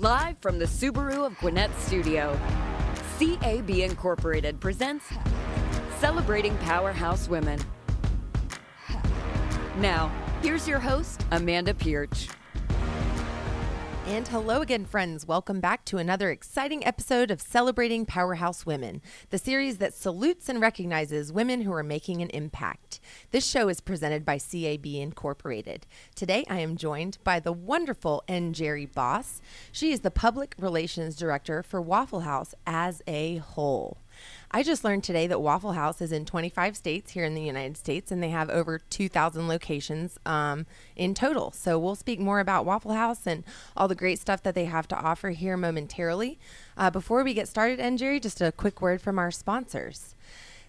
Live from the Subaru of Gwinnett studio, CAB Incorporated presents Celebrating Powerhouse Women. Now, here's your host, Amanda Pierce. And hello again, friends. Welcome back to another exciting episode of Celebrating Powerhouse Women, the series that salutes and recognizes women who are making an impact. This show is presented by CAB Incorporated. Today, I am joined by the wonderful Njeri Boss. She is the Public Relations Director for Waffle House as a whole. I just learned today that Waffle House is in 25 states here in the United States, and they have over 2,000 locations um, in total. So we'll speak more about Waffle House and all the great stuff that they have to offer here momentarily. Uh, before we get started, Njeri, just a quick word from our sponsors.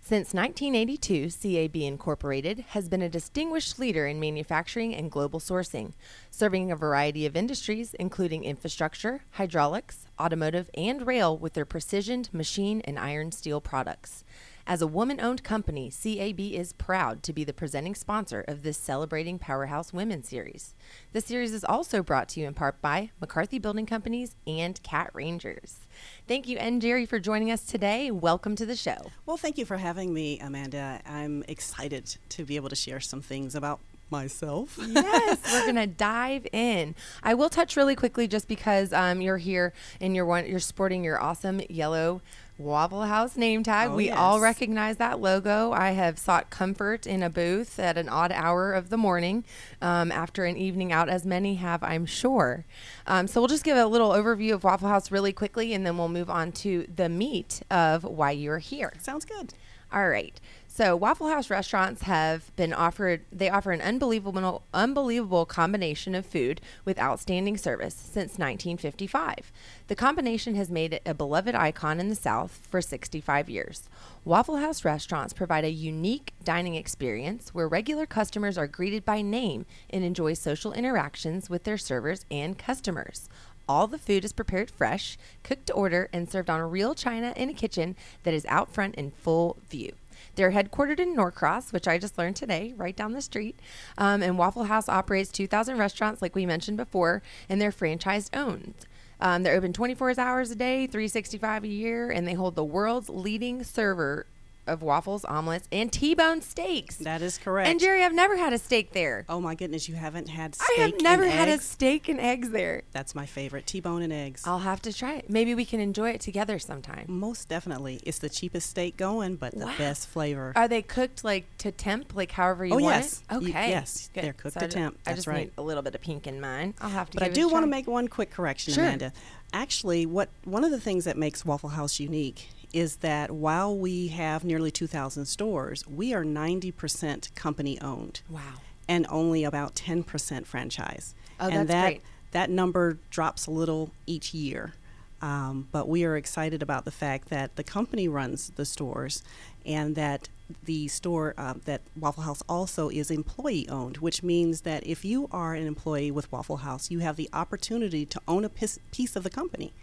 Since 1982, CAB Incorporated has been a distinguished leader in manufacturing and global sourcing, serving a variety of industries, including infrastructure, hydraulics, automotive, and rail, with their precisioned machine and iron steel products. As a woman owned company, CAB is proud to be the presenting sponsor of this Celebrating Powerhouse Women series. The series is also brought to you in part by McCarthy Building Companies and Cat Rangers. Thank you, Njeri, for joining us today. Welcome to the show. Well, thank you for having me, Amanda. I'm excited to be able to share some things about myself. yes, we're gonna dive in. I will touch really quickly just because um, you're here and you're one, you're sporting your awesome yellow Waffle House name tag. Oh, we yes. all recognize that logo. I have sought comfort in a booth at an odd hour of the morning um, after an evening out, as many have, I'm sure. Um, so we'll just give a little overview of Waffle House really quickly, and then we'll move on to the meat of why you're here. Sounds good. All right. So Waffle House restaurants have been offered they offer an unbelievable unbelievable combination of food with outstanding service since 1955. The combination has made it a beloved icon in the South for 65 years. Waffle House restaurants provide a unique dining experience where regular customers are greeted by name and enjoy social interactions with their servers and customers. All the food is prepared fresh, cooked to order, and served on real china in a kitchen that is out front in full view. They're headquartered in Norcross, which I just learned today, right down the street. Um, and Waffle House operates 2,000 restaurants, like we mentioned before, and they're franchised owned. Um, they're open 24 hours a day, 365 a year, and they hold the world's leading server of waffles, omelets, and T-bone steaks. That is correct. Njeri, I've never had a steak there. oh my goodness, you haven't had steak I have never had a steak and eggs there. That's my favorite, T-bone and eggs. I'll have to try it. Maybe we can enjoy it together sometime. Most definitely. It's the cheapest steak going, but the Wow. best flavor. Are they cooked like to temp, like however you Oh, want yes. it? You- Okay. yes, Good. they're cooked I to temp. I That's just right. need a little bit of pink in mine. I'll have to. but I do want want to make one quick correction, Sure. Amanda. Actually, what one of the things that makes Waffle House unique is that while we have nearly 2,000 stores, we are 90% company owned. Wow. and only about 10% franchise. Oh, and that's that, great. That number drops a little each year. Um, but we are excited about the fact that the company runs the stores and that the store, uh, that Waffle House also is employee owned, which means that if you are an employee with Waffle House, you have the opportunity to own a piece, piece of the company.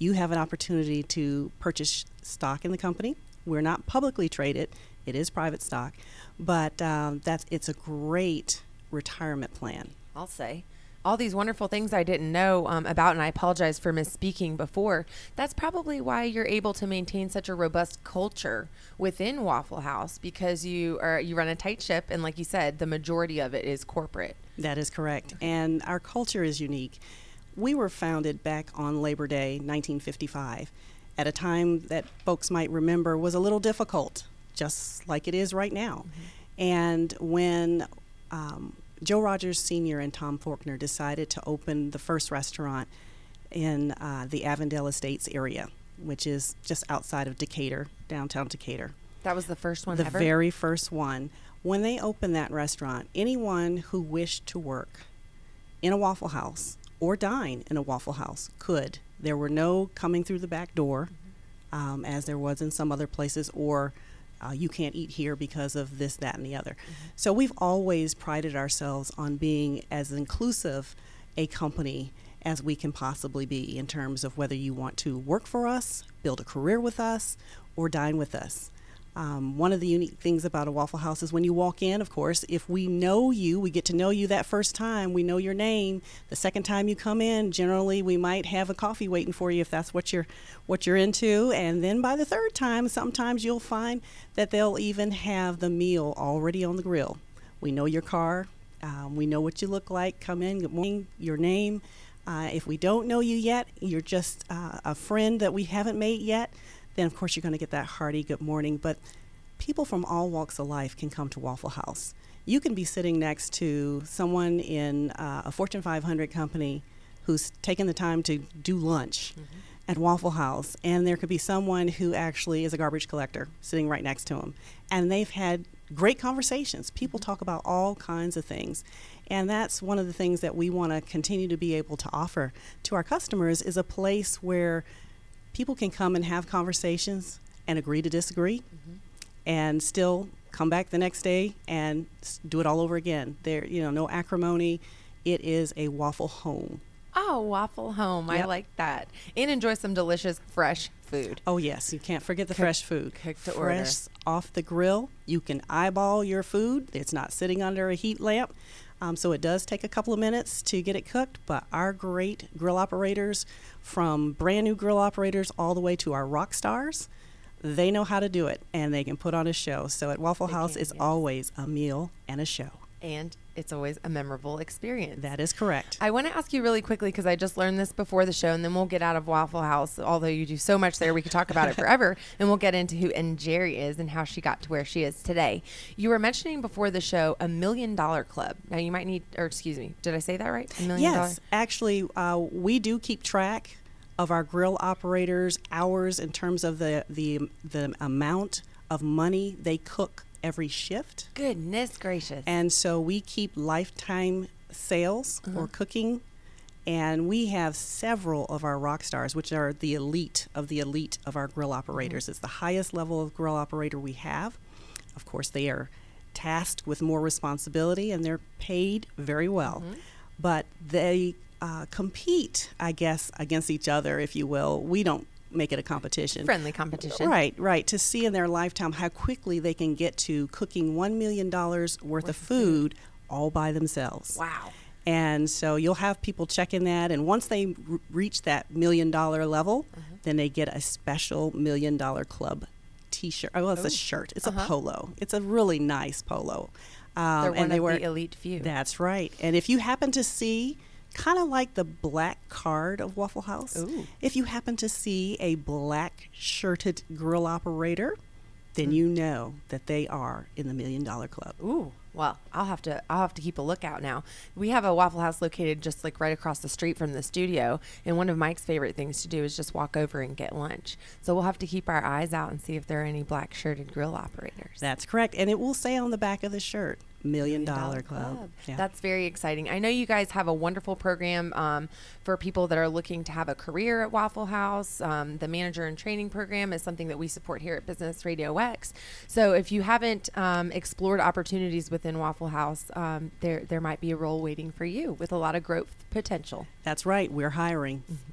You have an opportunity to purchase stock in the company. We're not publicly traded, it is private stock, but um, that's it's a great retirement plan. I'll say. All these wonderful things I didn't know um, about, and I apologize for misspeaking before. That's probably why you're able to maintain such a robust culture within Waffle House because you are you run a tight ship, and like you said, the majority of it is corporate. That is correct. And our culture is unique. We were founded back on Labor Day 1955 at a time that folks might remember was a little difficult, just like it is right now. And when um, Joe Rogers Sr. and Tom Forkner decided to open the first restaurant in uh, the Avondale Estates area, which is just outside of Decatur, downtown Decatur That was the first one the ever. very first one. When they opened that restaurant, anyone who wished to work in a Waffle House or dine in a Waffle House could. There were no coming through the back door, um, as there was in some other places, or uh, you can't eat here because of this, that, and the other. So we've always prided ourselves on being as inclusive a company as we can possibly be in terms of whether you want to work for us, build a career with us, or dine with us. Um, one of the unique things about a Waffle House is when you walk in, of course, if we know you, we get to know you that first time, we know your name. The second time you come in, generally we might have a coffee waiting for you if that's what you're what you're into. And then by the third time, sometimes you'll find that they'll even have the meal already on the grill. We know your car, um, we know what you look like. Come in, good morning, your name. Uh, if we don't know you yet, you're just uh, a friend that we haven't made yet then of course you're going to get that hearty good morning. But people from all walks of life can come to Waffle House. You can be sitting next to someone in uh, a Fortune 500 company who's taken the time to do lunch mm-hmm. at Waffle House, and there could be someone who actually is a garbage collector sitting right next to him, and they've had great conversations. People mm-hmm. talk about all kinds of things. And that's one of the things that we want to continue to be able to offer to our customers is a place where people can come and have conversations and agree to disagree mm-hmm. and still come back the next day and do it all over again. There, you know, no acrimony. It is a waffle home. Oh, waffle home. Yep. I like that. And enjoy some delicious fresh food. Oh yes, you can't forget the cook, fresh food. Cook to fresh order. off the grill. You can eyeball your food. It's not sitting under a heat lamp. Um, so it does take a couple of minutes to get it cooked, but our great grill operators, from brand new grill operators all the way to our rock stars, they know how to do it and they can put on a show. So at Waffle they House, can, it's yes. always a meal and a show and it's always a memorable experience. That is correct. I want to ask you really quickly because I just learned this before the show, and then we'll get out of Waffle House. Although you do so much there, we could talk about it forever, and we'll get into who Njeri is and how she got to where she is today. You were mentioning before the show a million dollar club. Now you might need, or excuse me, did I say that right? A million yes, actually, uh, we do keep track of our grill operators' hours in terms of the the the amount of money they cook every shift. Goodness gracious. And so we keep lifetime sales uh-huh. or cooking. And we have several of our rock stars, which are the elite of the elite of our grill operators. Mm-hmm. It's the highest level of grill operator we have. Of course, they are tasked with more responsibility and they're paid very well. Mm-hmm. But they uh, compete, I guess, against each other, if you will. We don't make it a competition. Friendly competition. Right, right. To see in their lifetime how quickly they can get to cooking $1 million worth, worth of food, food all by themselves. Wow. And so you'll have people checking that. And once they r- reach that million dollar level, uh-huh. then they get a special million dollar club t shirt. Oh, well, it's Ooh. a shirt, it's uh-huh. a polo. It's a really nice polo. Um, They're one and they of were, the elite few. That's right. And if you happen to see kind of like the black card of Waffle House. Ooh. If you happen to see a black shirted grill operator, then mm. you know that they are in the million dollar club. Ooh. Well, I'll have to I'll have to keep a lookout now. We have a Waffle House located just like right across the street from the studio, and one of Mike's favorite things to do is just walk over and get lunch. So we'll have to keep our eyes out and see if there are any black shirted grill operators. That's correct, and it will say on the back of the shirt Million Dollar Club. Club. Yeah. That's very exciting. I know you guys have a wonderful program um, for people that are looking to have a career at Waffle House. Um, the manager and training program is something that we support here at Business Radio X. So if you haven't um, explored opportunities within Waffle House, um, there there might be a role waiting for you with a lot of growth potential. That's right. We're hiring. Mm-hmm.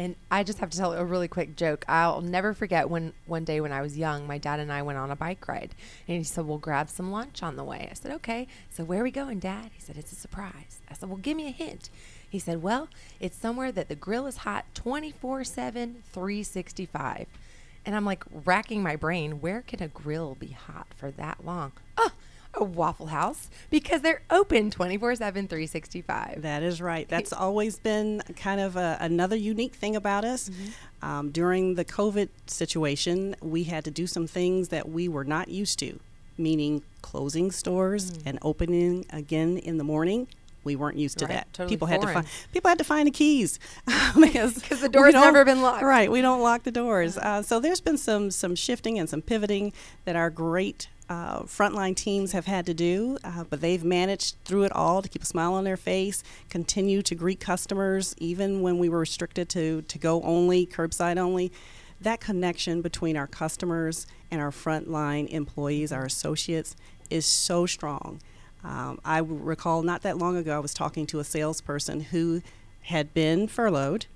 And I just have to tell a really quick joke. I'll never forget when one day when I was young, my dad and I went on a bike ride, and he said, "We'll grab some lunch on the way." I said, "Okay." So where are we going, Dad? He said, "It's a surprise." I said, "Well, give me a hint." He said, "Well, it's somewhere that the grill is hot 24/7, 365." And I'm like racking my brain, where can a grill be hot for that long? Oh, a Waffle House because they're open 24 7, 365. That is right. That's always been kind of a, another unique thing about us. Mm-hmm. Um, during the COVID situation, we had to do some things that we were not used to, meaning closing stores mm. and opening again in the morning we weren't used to right, that. Totally people foreign. had to find people had to find the keys because the doors never been locked. Right, we don't lock the doors. Uh, so there's been some some shifting and some pivoting that our great uh, frontline teams have had to do, uh, but they've managed through it all to keep a smile on their face, continue to greet customers even when we were restricted to to go only, curbside only. That connection between our customers and our frontline employees, our associates, is so strong. Um, I recall not that long ago, I was talking to a salesperson who had been furloughed,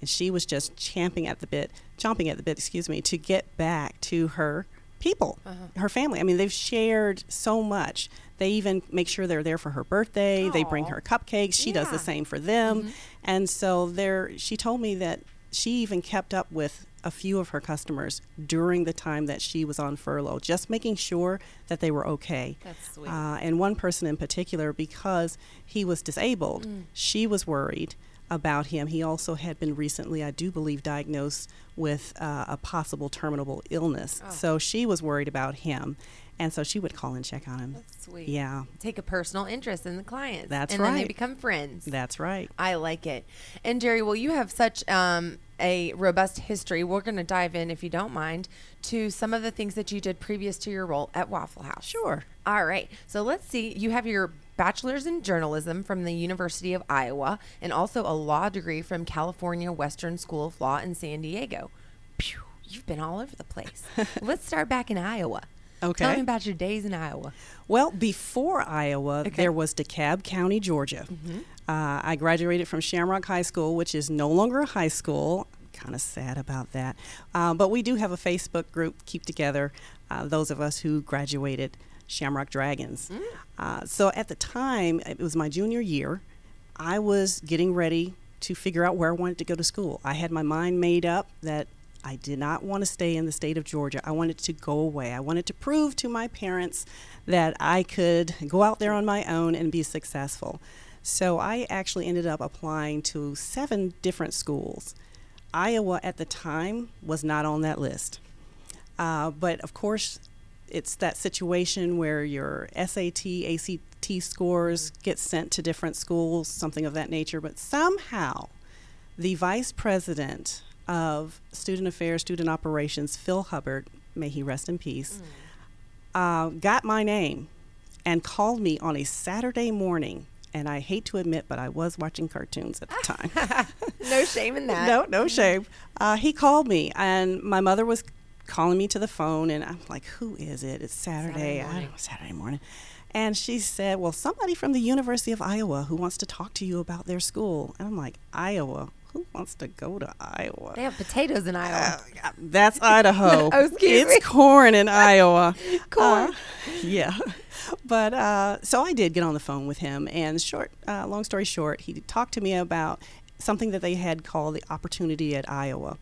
and she was just champing at the bit, chomping at the bit, excuse me, to get back to her people, her family. I mean, they've shared so much. They even make sure they're there for her birthday. They bring her cupcakes. She does the same for them. And so there, she told me that she even kept up with a few of her customers during the time that she was on furlough, just making sure that they were okay. That's sweet. Uh, and one person in particular, because he was disabled, Mm. she was worried about him. He also had been recently, I do believe, diagnosed with uh, a possible terminable illness. Oh. So she was worried about him. And so she would call and check on him. That's sweet. Yeah, Take a personal interest in the clients. That's and then they right. become friends. that's right. I like it. Njeri, well, you have such um, a robust history. We're going to dive in, if you don't mind, to some of the things that you did previous to your role at Waffle House. Sure. All right. So let's see. You have your bachelor's in journalism from the University of Iowa and also a law degree from California Western School of Law in San Diego. Phew, you've been all over the place. let's start back in Iowa. Okay. Tell me about your days in Iowa. Well, before Iowa, Okay. Mm-hmm. there was DeKalb County, Georgia. Uh, I graduated from Shamrock High School, which is no longer a high school. Kind of sad about that. Uh, but we do have a Facebook group, Keep Together, uh, those of us who graduated Shamrock Dragons. Mm. Uh, so at the time, it was my junior year. I was getting ready to figure out where I wanted to go to school. I had my mind made up that I did not want to stay in the state of Georgia. I wanted to go away. I wanted to prove to my parents that I could go out there on my own and be successful. So I actually ended up applying to seven different schools. Iowa at the time was not on that list. Uh, but of course, it's that situation where your SAT, ACT scores get sent to different schools, something of that nature. But somehow, the vice president of student affairs, student operations, Phil Hubbard, may he rest in peace, uh, got my name and called me on a Saturday morning. And I hate to admit, but I was watching cartoons at the time. No shame in that. No, no shame. Uh, he called me, and my mother was calling me to the phone, and I'm like, "Who is it? It's Saturday. Saturday I morning. don't know, Saturday morning." And she said, "Well, somebody from the University of Iowa who wants to talk to you about their school." And I'm like, "Iowa? Who wants to go to Iowa?" They have potatoes in Iowa. Uh, that's Idaho. Oh, excuse it's me. corn in Iowa. Corn. Uh, yeah. But uh, so I did get on the phone with him, and short, uh, long story short, he talked to me about something that they had called the Opportunity at Iowa,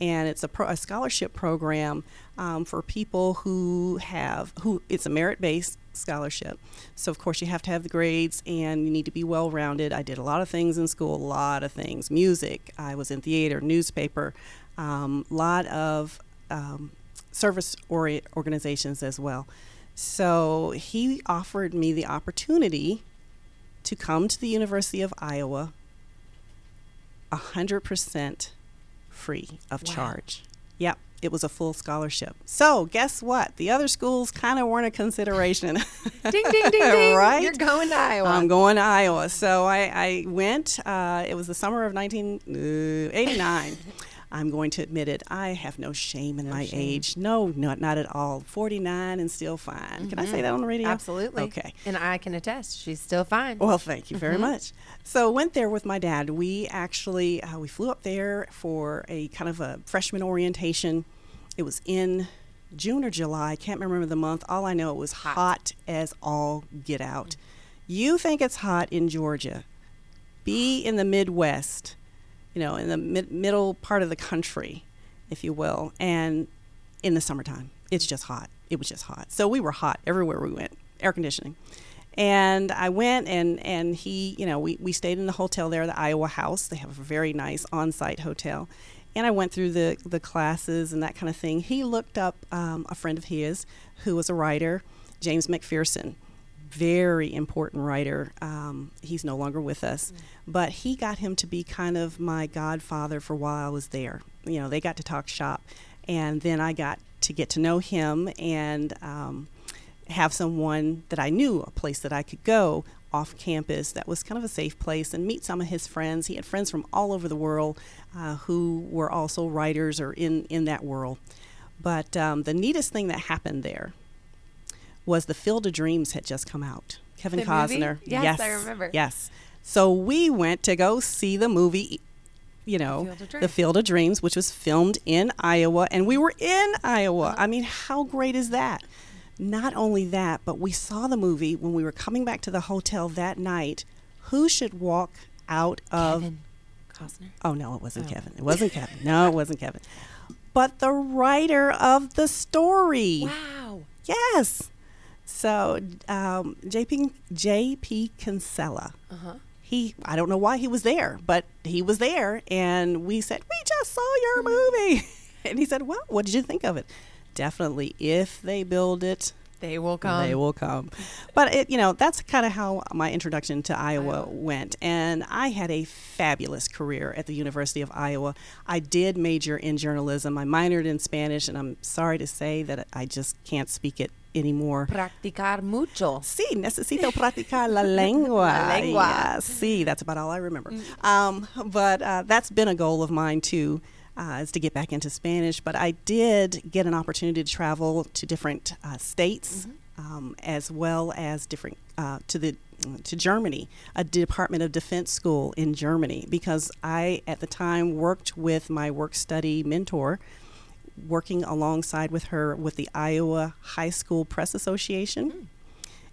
and it's a, pro- a scholarship program um, for people who have who it's a merit-based scholarship. So of course you have to have the grades, and you need to be well-rounded. I did a lot of things in school, a lot of things, music. I was in theater, newspaper, a um, lot of um, service ori- organizations as well. So he offered me the opportunity to come to the University of Iowa 100% free of Wow. charge. Yep, it was a full scholarship. So, guess what? The other schools kind of weren't a consideration. ding, ding, ding, ding. Right? You're going to Iowa. I'm going to Iowa. So I, I went. Uh, it was the summer of 1989. I'm going to admit it. I have no shame in my shame. age. No, not not at all. 49 and still fine. Can I say that on the radio? Mm-hmm. Absolutely. Okay. And I can attest, she's still fine. Well, thank you Mm-hmm. very much. So went there with my dad. We actually uh, we flew up there for a kind of a freshman orientation. It was in June or July. I can't remember the month. All I know it was Hot. hot, as all get out. You think it's hot in Georgia? Be in the Midwest, you know, in the mid- middle part of the country, if you will, and in the summertime, it's just hot. It was just hot. So we were hot everywhere we went, air conditioning. And I went and, and he, you know, we, we stayed in the hotel there, the Iowa House. They have a very nice on site hotel. And I went through the, the classes and that kind of thing. He looked up um, a friend of his who was a writer, James McPherson. Very important writer. Um, he's no longer with us. But he got him to be kind of my godfather for while I was there. You know, they got to talk shop. And then I got to get to know him and um, have someone that I knew, a place that I could go off campus that was kind of a safe place and meet some of his friends. He had friends from all over the world uh, who were also writers or in, in that world. But um, the neatest thing that happened there was the Field of Dreams had just come out. Kevin The? Costner. Yes, I remember. Yes. So we went to go see the movie you know, Field the Field of Dreams, which was filmed in Iowa, and we were in Iowa. Uh-huh. I mean, how great is that? Not only that, but we saw the movie when we were coming back to the hotel that night. Who should walk out of Kevin Costner. Oh no, it wasn't Oh. Kevin. It wasn't Kevin. No, it wasn't Kevin. But the writer of the story. Wow. Yes. So um, JP JP Kinsella. Uh huh. He I don't know why he was there, but he was there, and we said we just saw your movie, and he said, "Well, what did you think of it?" Definitely, if they build it, They will come. they will come. But it, you know, that's kind of how my introduction to Iowa Iowa. went. And I had a fabulous career at the University of Iowa. I did major in journalism. I minored in Spanish, and I'm sorry to say that I just can't speak it anymore. Practicar mucho. Sí, necesito practicar la lengua. La lengua. Yeah, sí, that's about all I remember. Um, but uh, that's been a goal of mine too, uh, is to get back into Spanish. But I did get an opportunity to travel to different uh, states, um, as well as different uh, to the to Germany, a Department of Defense school in Germany, because I at the time worked with my work study mentor working alongside with her with the Iowa High School Press Association.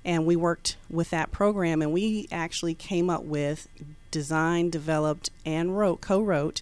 And we worked with that program, and we actually came up with, designed, developed, and wrote, co wrote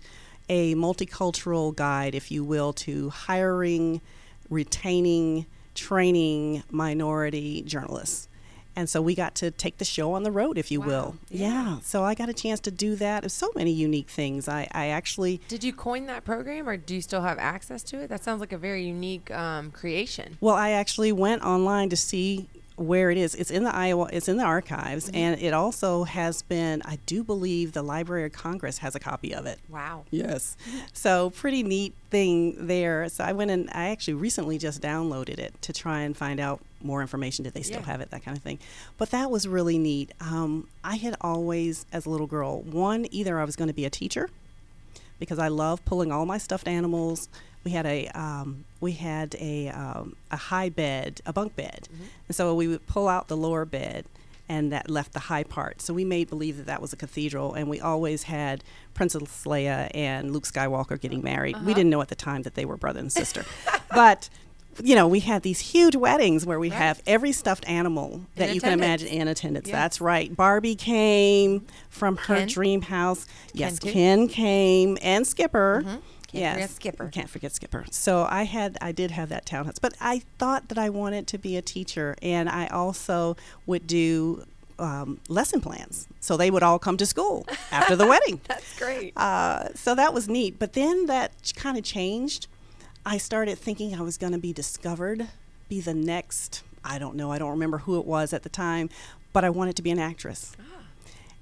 a multicultural guide, if you will, to hiring, retaining, training minority journalists. And so we got to take the show on the road, if you Wow. will. Yeah. So I got a chance to do that. There's so many unique things. I, I actually Did you coin that program, or do you still have access to it? That sounds like a very unique um, creation. Well, I actually went online to see where it is. It's in the Iowa. It's in the archives, Mm-hmm. and it also has been. I do believe the Library of Congress has a copy of it. Wow. Yes. So pretty neat thing there. So I went and I actually recently just downloaded it to try and find out more information. Did they still Yeah. have it? That kind of thing. But that was really neat. Um, I had always, as a little girl, one either I was going to be a teacher because I love pulling all my stuffed animals. We had a um, we had a um, a high bed, a bunk bed, and so we would pull out the lower bed, and that left the high part. So we made believe that that was a cathedral, and we always had Princess Leia and Luke Skywalker getting married. We didn't know at the time that they were brother and sister, but. You know, we had these huge weddings where we Right. have every stuffed animal that you can imagine in attendance. Yes. That's right. Barbie came from her Ken. dream house. Yes, too. Ken came and Skipper. Can't yes, forget Skipper. Can't forget Skipper. So I had, I did have that townhouse, but I thought that I wanted to be a teacher, and I also would do um, lesson plans. So they would all come to school after the wedding. That's great. Uh, so that was neat. But then that kind of changed. I started thinking I was going to be discovered, be the next, I don't know, I don't remember who it was at the time, but I wanted to be an actress. Ah.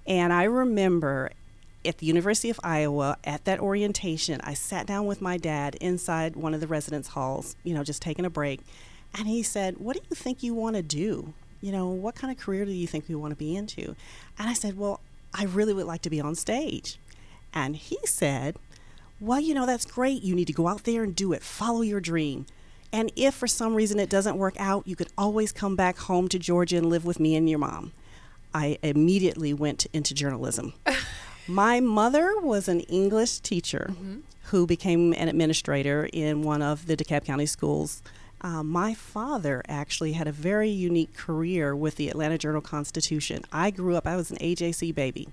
And I remember at the University of Iowa at that orientation, I sat down with my dad inside one of the residence halls, you know, just taking a break. And he said, What do you think you want to do? You know, what kind of career do you think you want to be into? And I said, Well, I really would like to be on stage. And he said, Well, you know, that's great. You need to go out there and do it. Follow your dream. And if for some reason it doesn't work out, you could always come back home to Georgia and live with me and your mom. I immediately went into journalism. My mother was an English teacher who became an administrator in one of the DeKalb County schools. Uh, my father actually had a very unique career with the Atlanta Journal Constitution. I grew up, I was an AJC baby.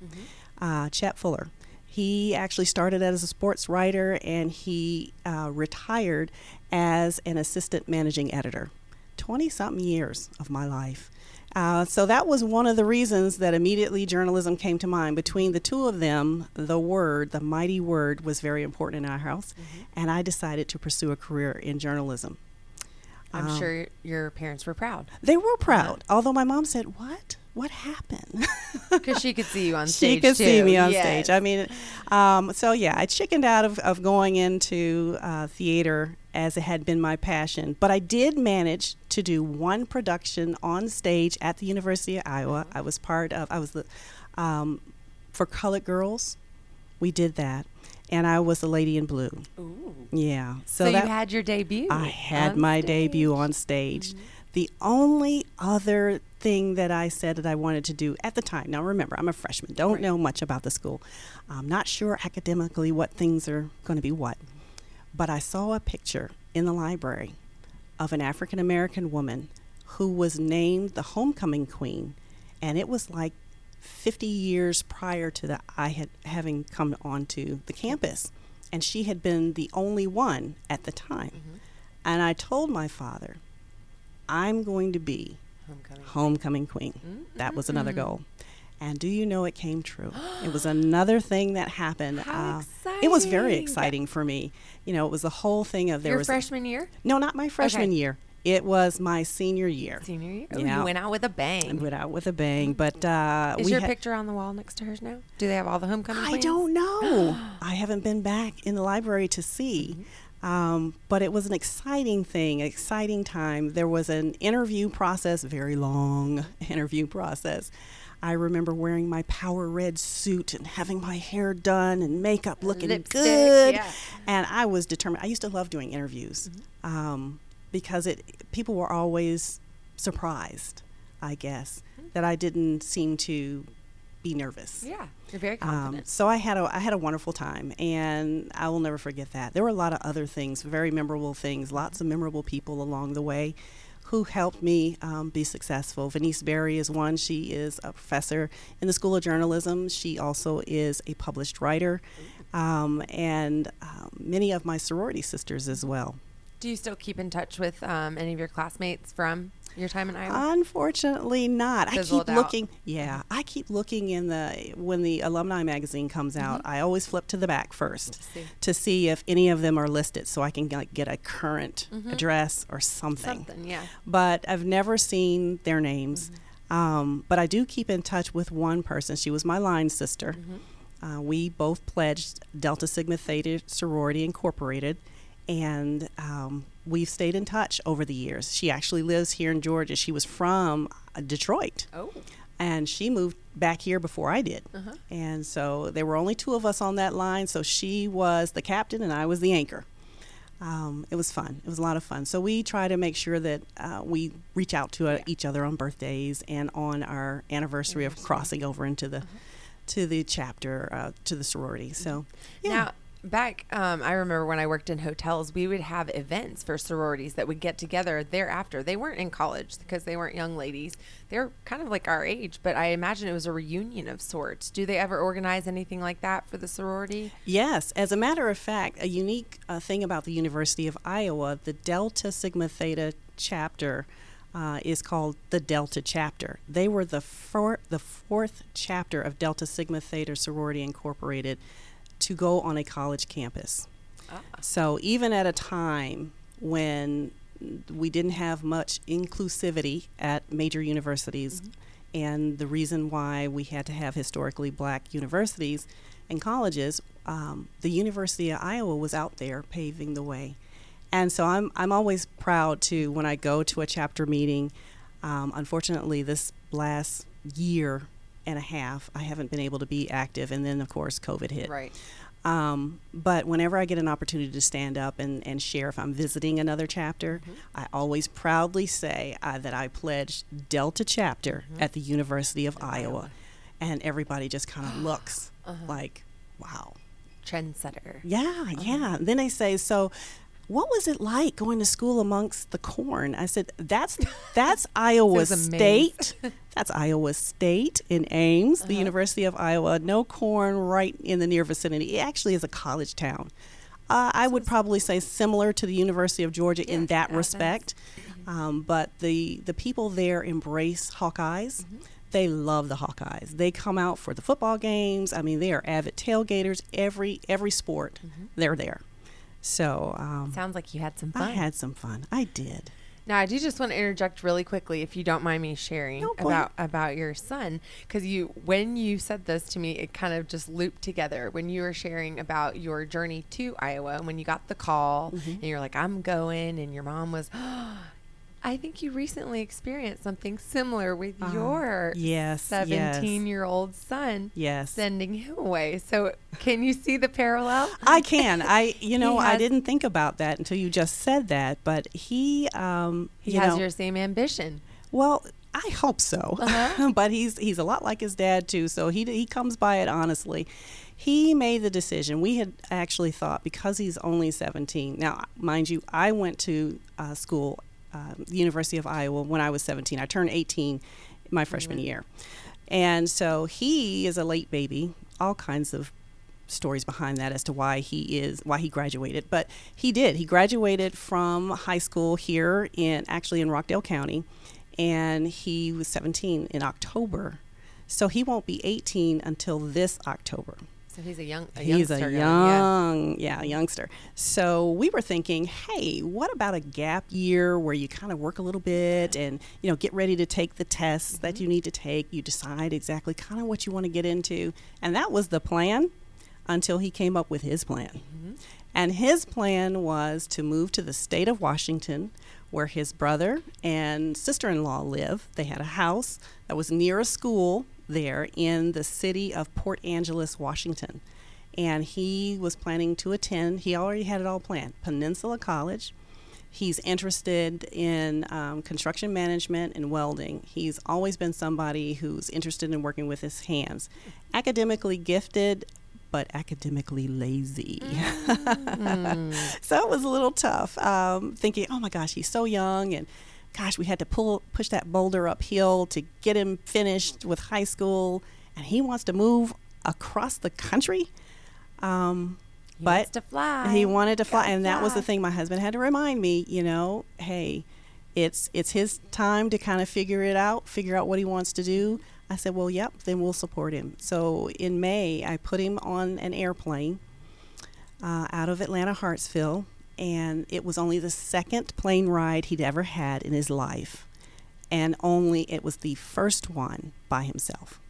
Uh, Chet Fuller. He actually started as a sports writer and he uh, retired as an assistant managing editor. 20 something years of my life. Uh, so that was one of the reasons that immediately journalism came to mind. Between the two of them, the word, the mighty word, was very important in our house, and I decided to pursue a career in journalism. I'm um, sure your parents were proud They were proud, although my mom said, "What? What happened?" because she could see you on stage. she could see me on Yes. stage. I mean, um, so yeah, I chickened out of, of going into uh, theater as it had been my passion. But I did manage to do one production on stage at the University of Iowa. I was part of, I was the, um, for Colored Girls, we did that. And I was the lady in blue. Ooh. Yeah. So, So, you had your debut. I had my stage. debut on stage. The only other thing that I said that I wanted to do at the time. Now, remember, I'm a freshman, don't Right. know much about the school. I'm not sure academically what things are going to be what. But I saw a picture in the library of an African American woman who was named the homecoming queen, and it was like 50 years prior to the I had having come onto the campus, and she had been the only one at the time. Mm-hmm. And I told my father, I'm going to be Homecoming. homecoming queen. That was another goal. And do you know it came true? it was another thing that happened. How Uh, It was very exciting. exciting for me. You know, it was the whole thing of there Your was freshman year? no, not my freshman Okay. year. It was my senior year. Senior year? Oh, Yeah. you went out with a bang. I went out with a bang, but uh, Is your had- picture on the wall next to hers now? Do they have all the homecoming I queens? don't know. I haven't been back in the library to see. Mm-hmm. Um, but it was an exciting thing, exciting time. There was an interview process, very long interview process. I remember wearing my power red suit and having my hair done and makeup looking Lipstick, good. yeah. And I was determined. I used to love doing interviews Mm-hmm. um, because it people were always surprised, I guess, that I didn't seem to be nervous. Yeah, you're very Um, confident. so I had a I had a wonderful time, and I will never forget that. There were a lot of other things, very memorable things, lots of memorable people along the way, who helped me um, be successful. Venise Berry is one. She is a professor in the School of Journalism. She also is a published writer, um, and um, many of my sorority sisters as well. Do you still keep in touch with um, any of your classmates from your time in Iowa? Unfortunately, not. I Fizzled keep out. looking. Yeah, I keep looking in the when the alumni magazine comes out. I always flip to the back first Mm-hmm. see. to see if any of them are listed, so I can like, get a current address or something. Mm-hmm. Something, yeah. But I've never seen their names. Mm-hmm. Um, but I do keep in touch with one person. She was my line sister. Mm-hmm. Uh, we both pledged Delta Sigma Theta Sorority Incorporated, and um, we've stayed in touch over the years. She actually lives here in Georgia. She was from uh, Detroit, Oh, and she moved back here before I did. Uh-huh. And so there were only two of us on that line. So she was the captain, and I was the anchor. Um, it was fun. It was a lot of fun. So we try to make sure that uh, we reach out to uh, each other on birthdays and on our anniversary of crossing over into the to the chapter uh, to the sorority. So yeah. Now, back, um, I remember when I worked in hotels, we would have events for sororities that would get together thereafter. They weren't in college because they weren't young ladies. They're kind of like our age, but I imagine it was a reunion of sorts. Do they ever organize anything like that for the sorority? Yes, as a matter of fact, a unique uh, thing about the University of Iowa, the Delta Sigma Theta chapter uh, is called the Delta chapter. They were the four, the fourth chapter of Delta Sigma Theta Sorority Incorporated to go on a college campus. So even at a time when we didn't have much inclusivity at major universities, and the reason why we had to have historically black universities and colleges, um, the University of Iowa was out there paving the way. And so I'm, I'm always proud to, when I go to a chapter meeting, um, unfortunately, this last year and a half, I haven't been able to be active. And then, of course, COVID hit. Right. Um, but whenever I get an opportunity to stand up and, and share, if I'm visiting another chapter, I always proudly say uh, that I pledged Delta chapter at the University of Iowa. And everybody just kind of looks like, wow. Trendsetter. Yeah, yeah. Then they say, so what was it like going to school amongst the corn? I said, that's that's Iowa was a maze. State. That's Iowa State in Ames, the University of Iowa. No corn right in the near vicinity. It actually is a college town. Uh, I would probably say similar to the University of Georgia in that Athens. respect. Um, but the the people there embrace Hawkeyes. They love the Hawkeyes. They come out for the football games. I mean, they are avid tailgaters. Every every sport, they're there. So um, Sounds like you had some fun. I had some fun. I did. Now, I do just want to interject really quickly, if you don't mind me sharing No, about about your son, because you, when you said this to me, it kind of just looped together. When you were sharing about your journey to Iowa, and when you got the call, Mm-hmm. and you're like, "I'm going," and your mom was, "I think you recently experienced something similar with Uh, your yes, yes. 17 year old son, Yes. sending him away." So, can you see the parallel? I can. I you know I didn't think about that until you just said that. But he um He you has know, your same ambition. Well, I hope so. Uh-huh. but he's he's a lot like his dad too, so he he comes by it honestly. He made the decision. We had actually thought because he's only 17. Now, mind you, I went to uh, school, uh, the University of Iowa, when I was 17. I turned 18 my freshman mm-hmm. year, and so he is a late baby. All kinds of stories behind that as to why he is why he graduated but he did he graduated from high school here in actually in Rockdale County and he was 17 in October so he won't be 18 until this October so he's a young a he's a young yeah. yeah youngster so we were thinking hey what about a gap year where you kind of work a little bit and you know get ready to take the tests mm-hmm. that you need to take you decide exactly kind of what you want to get into and that was the plan until he came up with his plan. Mm-hmm. And his plan was to move to the state of Washington, where his brother and sister in law live. They had a house that was near a school there in the city of Port Angeles, Washington. And he was planning to attend, he already had it all planned Peninsula College. He's interested in um, construction management and welding. He's always been somebody who's interested in working with his hands. Academically gifted, but academically lazy. Mm. so it was a little tough. Um, thinking, oh my gosh, he's so young, and gosh, we had to pull push that boulder uphill to get him finished with high school, and he wants to move across the country. Um, he but to fly. He wanted to fly, and fly. that was the thing. My husband had to remind me, you know, hey, it's it's his time to kind of figure it out, figure out what he wants to do. I said, well, yep, then we'll support him. So in May, I put him on an airplane uh, out of Atlanta Hartsfield, and it was only the second plane ride he'd ever had in his life, and only it was the first one by himself.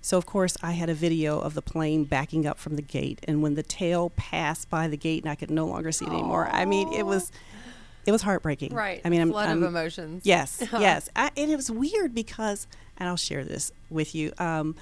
So of course, I had a video of the plane backing up from the gate, and when the tail passed by the gate and I could no longer see it anymore, I mean, it was it was heartbreaking. Right. I mean, I'm, flood I'm, of emotions. Yes, yes, I, and it was weird because, and I'll share this with you. Um,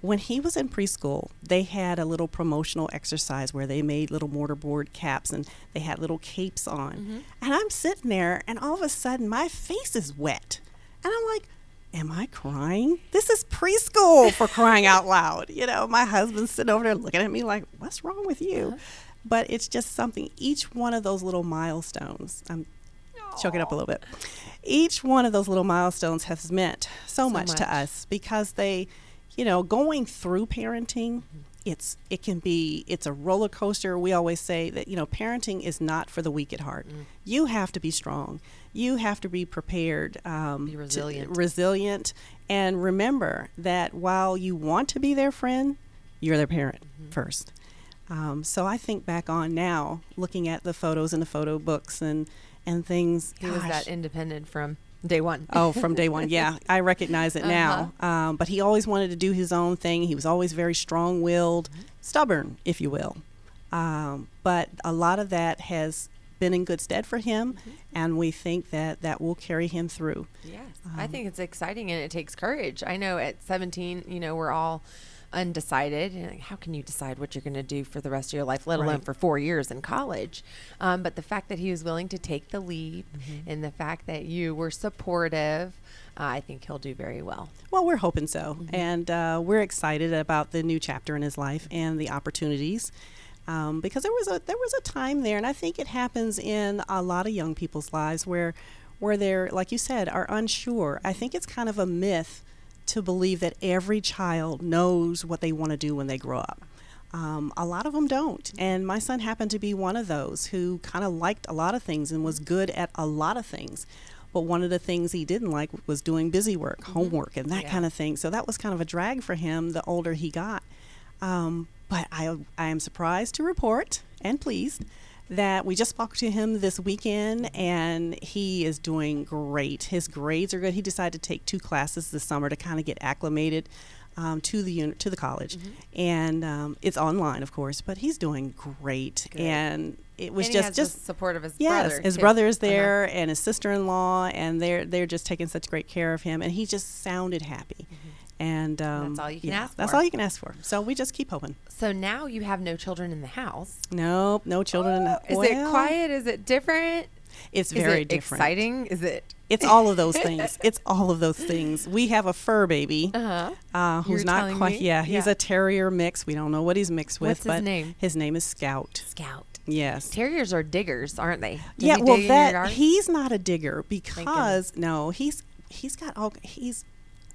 when he was in preschool, they had a little promotional exercise where they made little mortarboard caps and they had little capes on. Mm-hmm. And I'm sitting there, and all of a sudden, my face is wet, and I'm like, am I crying? This is preschool for crying out loud. You know, my husband's sitting over there looking at me like, what's wrong with you? Uh-huh but it's just something. Each one of those little milestones, I'm Aww. choking up a little bit. Each one of those little milestones has meant so, so much, much, to us because they, you know, going through parenting. It's it can be it's a roller coaster. We always say that you know parenting is not for the weak at heart. Mm. You have to be strong. You have to be prepared. Um, be resilient. To, resilient, and remember that while you want to be their friend, you're their parent mm-hmm. first. Um, so I think back on now, looking at the photos in the photo books and and things. He gosh. was that independent from day one. oh, from day one, yeah, I recognize it uh-huh. now. Um, but he always wanted to do his own thing. He was always very strong-willed, mm-hmm. stubborn, if you will. Um, but a lot of that has been in good stead for him, mm-hmm. and we think that that will carry him through. Yes, I um, think it's exciting and it takes courage. I know at 17, you know, we're all undecided. And how can you decide what you're going to do for the rest of your life, let alone for four years in college? Um, but the fact that he was willing to take the lead mm-hmm. and the fact that you were supportive, uh, I think he'll do very well. Well, we're hoping so. Mm-hmm. And uh, we're excited about the new chapter in his life and the opportunities. Um, because there was a there was a time there, and I think it happens in a lot of young people's lives where where they're like you said are unsure. I think it's kind of a myth to believe that every child knows what they want to do when they grow up. Um, a lot of them don't. And my son happened to be one of those who kind of liked a lot of things and was good at a lot of things. But one of the things he didn't like was doing busy work, mm-hmm. homework, and that yeah. kind of thing. So that was kind of a drag for him the older he got. Um, but I, I am surprised to report and pleased that we just spoke to him this weekend and he is doing great. His grades are good. He decided to take two classes this summer to kind of get acclimated um, to the uni- to the college, mm-hmm. and um, it's online, of course. But he's doing great, good. and it was and just just support of his yes, brother. his too. brother is uh-huh. there, uh-huh. and his sister in law, and they're they're just taking such great care of him, and he just sounded happy. Mm-hmm. And um, that's all you can yeah, ask for. That's all you can ask for. So we just keep hoping. So now you have no children in the house. Nope, no children oh, in the house. Is well, it quiet? Is it different? It's Is very it different. exciting? Is it? It's all of those things. It's all of those things. We have a fur baby Uh-huh. uh, who's not quite. me? Yeah, he's Yeah. a terrier mix. We don't know what he's mixed with. What's his name? His name is Scout. Scout. Yes. Terriers are diggers, aren't they? Does yeah. Well, that he's not a digger because no, he's he's got all he's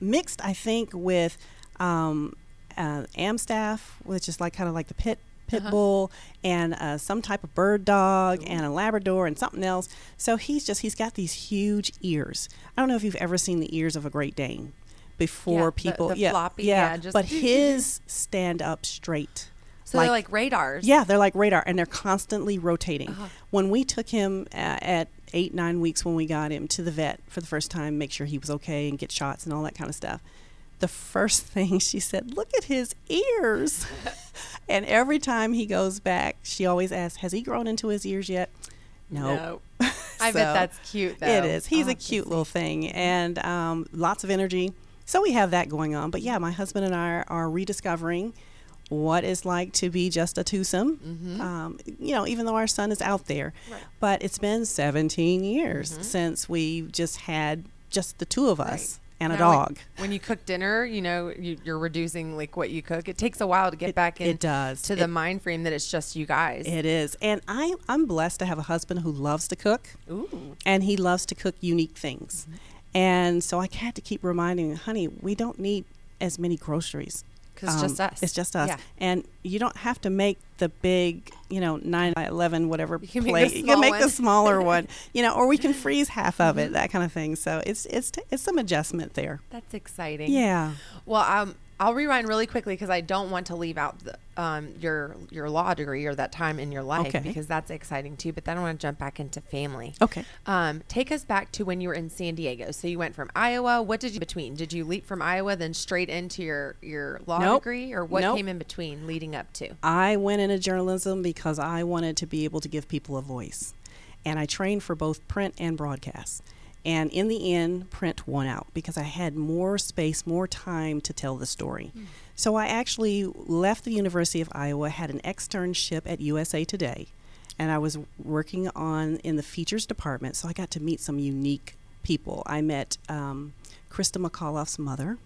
mixed. I think with um, uh, Amstaff, which is like kind of like the pit pit Uh-huh. bull, and uh, some type of bird dog, and a Labrador, and something else. So he's just he's got these huge ears. I don't know if you've ever seen the ears of a Great Dane before Yeah, people. the yeah, floppy, yeah, yeah, but his stand up straight. so they're like radars. Yeah, they're like radar, and they're constantly rotating. Uh-huh. When we took him uh, at eight, nine weeks, when we got him to the vet for the first time, make sure he was okay and get shots and all that kind of stuff. The first thing she said, "Look at his ears," and every time he goes back, she always asks, "Has he grown into his ears yet?" No. I So, bet that's cute. Though. It is. He's I'll a cute little thing, and um, lots of energy. So we have that going on. But yeah, my husband and I are rediscovering what it's like to be just a twosome. Um, you know, even though our son is out there, Mm-hmm. Right. Mm-hmm. but it's been 17 years since we just had just the two of us and a Now, when- dog. When, you cook dinner, you know you, you're reducing like what you cook. It takes a while to get It- back in. it does. to It- the mind frame that it's just you guys. It is, and I I'm blessed to have a husband who loves to cook. Ooh, and he loves to cook unique things. And so I had to keep reminding him, honey, we don't need as many groceries. 'Cause it's just us. Um, It's just us. Yeah. And you don't have to make the big, you know, 9 by 11, whatever You can make the you can make. Mm-hmm. the smaller one, you know, or we can freeze half of it, that kind of thing. So it's, it's, t- it's some adjustment there. that's exciting. Yeah. Well, um, I'll rewind really quickly because I don't want to leave out the, um, your your law degree or that time in your life Okay. because that's exciting too. But then I want to jump back into family. Okay. Um, take us back to when you were in San Diego. So you went from Iowa. What did you between? Did you leap from Iowa then straight into your your law Nope. degree, or what Nope. came in between leading up to? I went into journalism because I wanted to be able to give people a voice. And I trained for both print and broadcast. And in the end, print one out because I had more space, more time to tell the story. So I actually left the University of Iowa, had an externship at USA Today, and I was working on in the features department. So I got to meet some unique people. I met um, Christa McAuliffe's mother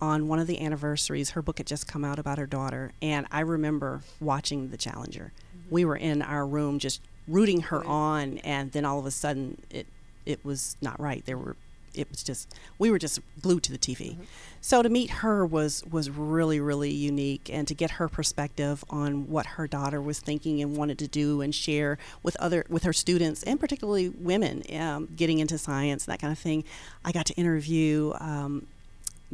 on one of the anniversaries. Her book had just come out about her daughter, and I remember watching The Challenger. We were in our room just rooting her on, and then all of a sudden it it was not right. There were it was just we were just glued to the TV. So to meet her was was really really unique, and to get her perspective on what her daughter was thinking and wanted to do and share with other with her students and particularly women um, getting into science and that kind of thing. I got to interview. Um,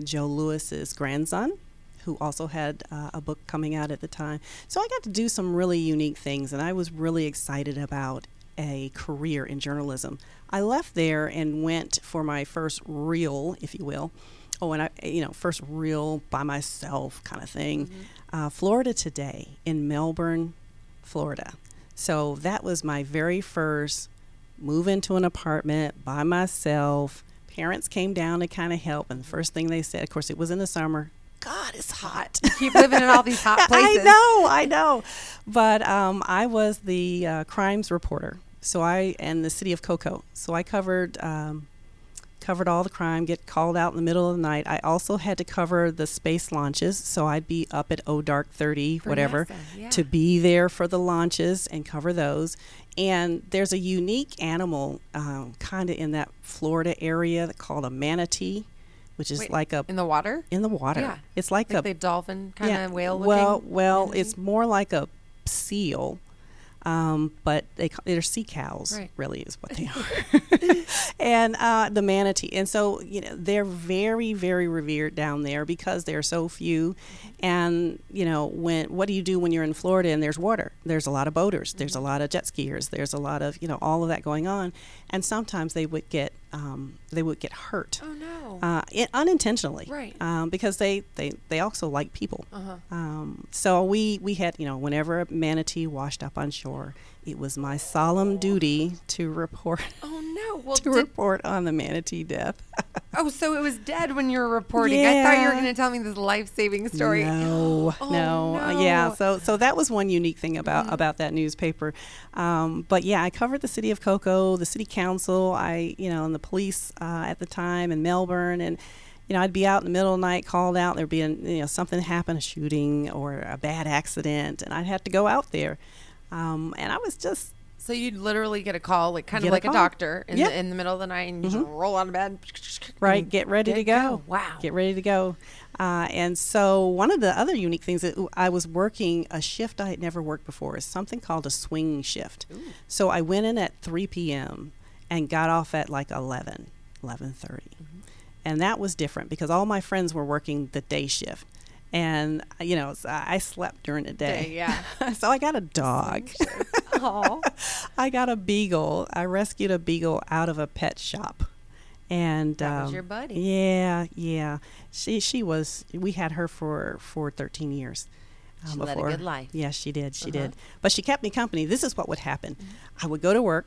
Joe Louis's grandson, who also had uh, a book coming out at the time. So I got to do some really unique things, and I was really excited about a career in journalism. I left there and went for my first real, if you will. Oh, and I, you know, first real by myself kind of thing. Uh, Florida Today in Melbourne, Florida. So that was my very first move into an apartment by myself. Parents came down to kind of help, and the first thing they said, of course, it was in the summer. God, it's hot. Keep living in all these hot places. I know, I know. But um, I was the uh, crimes reporter. So I and the city of Cocoa. So I covered um, covered all the crime. Get called out in the middle of the night. I also had to cover the space launches. So I'd be up at O Dark Thirty, For whatever, NASA, yeah. to be there for the launches and cover those. And there's a unique animal, um, kind of in that Florida area, called a manatee, which is Wait, like a in the water, in the water. Yeah. It's like, like a the dolphin kind of whale. well, well, manatee? it's more like a seal, um, but they they're sea cows. Right. Really, is what they are. and uh, the manatee, and so you know they're very, very revered down there because there are so few. And you know when what do you do when you're in Florida and there's water? There's a lot of boaters. There's Mm-hmm. a lot of jet skiers. There's a lot of you know all of that going on, and sometimes they would get um, they would get hurt Oh no. uh, it, unintentionally, Right. Um, because they, they, they also like people. Uh-huh. Um, so we, we had, you know, whenever a manatee washed up on shore, it was my solemn duty to report oh no. Well, to did, report on the manatee death. Oh, so it was dead when you were reporting. I thought you were going to tell me this life-saving story. No, Oh, no, Uh, yeah. So, so that was one unique thing about about that newspaper. Um, but yeah, I covered the city of Cocoa, the city council. I, you know, and the police uh, at the time in Melbourne, and you know, I'd be out in the middle of the night, called out. There'd be, a, you know, something happen, a shooting or a bad accident, and I'd have to go out there. Um, and I was just So you'd literally get a call, like kind of like a, call. doctor in, Yep. the, in the middle of the night, and you just roll out of bed. right get ready to go. Wow. get ready to go uh, and so one of the other unique things that i was working a shift i had never worked before is something called a swing shift so i went in at 3 p.m and got off at like 11 11.30 Mm-hmm. and that was different because all my friends were working the day shift and you know i slept during the day Day, yeah. so i got a dog. I got a beagle. I rescued a beagle out of a pet shop, and That was um, your buddy. Yeah, yeah. She she was. We had her for for thirteen years. uh, She led a good life. Yes, she did. She Uh-huh. did. But she kept me company. This is what would happen. I would go to work,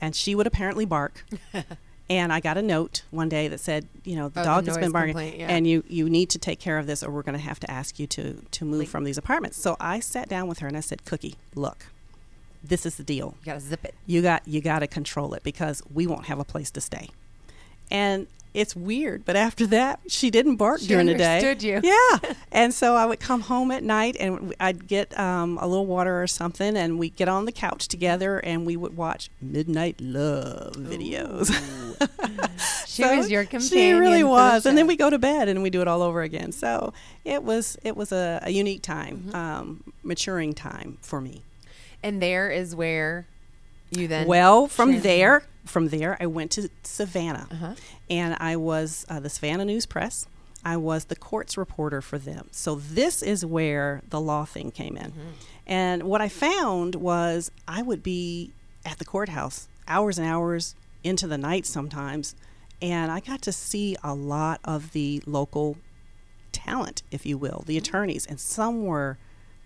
and she would apparently bark. and I got a note one day that said, you know, the Oh, the dog has been barking, complaint, yeah. and you you need to take care of this, or we're going to have to ask you to to move Like- from these apartments. So I sat down with her and I said, Cookie, look, this is the deal You gotta zip it. you got you got to control it because we won't have a place to stay and it's weird but after that she didn't bark She during the day understood you. yeah and so i would come home at night and i'd get um, a little water or something and we'd get on the couch together and we would watch midnight love videos She So was your companion. she really was and then we go to bed and we do it all over again so it was it was a, a unique time Mm-hmm. um, maturing time for me And there is where you then. well, from there, from there, I went to Savannah, Uh-huh. and I was uh, the Savannah News Press. I was the courts reporter for them. So this is where the law thing came in. And what I found was I would be at the courthouse hours and hours into the night sometimes, and I got to see a lot of the local talent, if you will, the attorneys, and some were,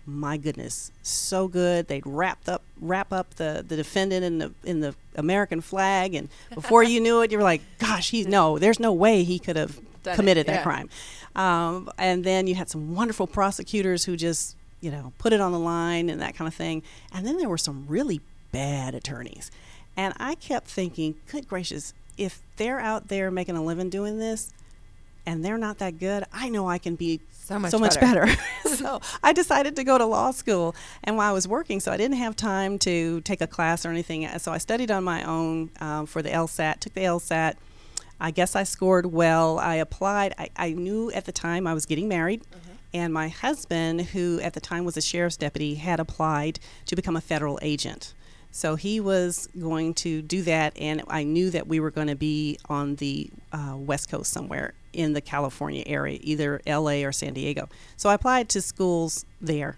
my goodness, so good. They'd wrapped up, wrap up the, the defendant in the in the American flag, and before you knew it, you were like, gosh, he's no, there's no way he could have Done it, committed that crime. Um, and then you had some wonderful prosecutors who just, you know, put it on the line and that kind of thing. And then there were some really bad attorneys. And I kept thinking, good gracious, if they're out there making a living doing this and they're not that good, I know I can be So much better. so I decided to go to law school. And while I was working, so I didn't have time to take a class or anything. So I studied on my own um, for the LSAT, took the LSAT. I guess I scored well. I applied. I, I knew at the time I was getting married. And my husband, who at the time was a sheriff's deputy, had applied to become a federal agent. So he was going to do that, and I knew that we were going to be on the uh, West Coast somewhere in the California area, either LA or San Diego. So I applied to schools there.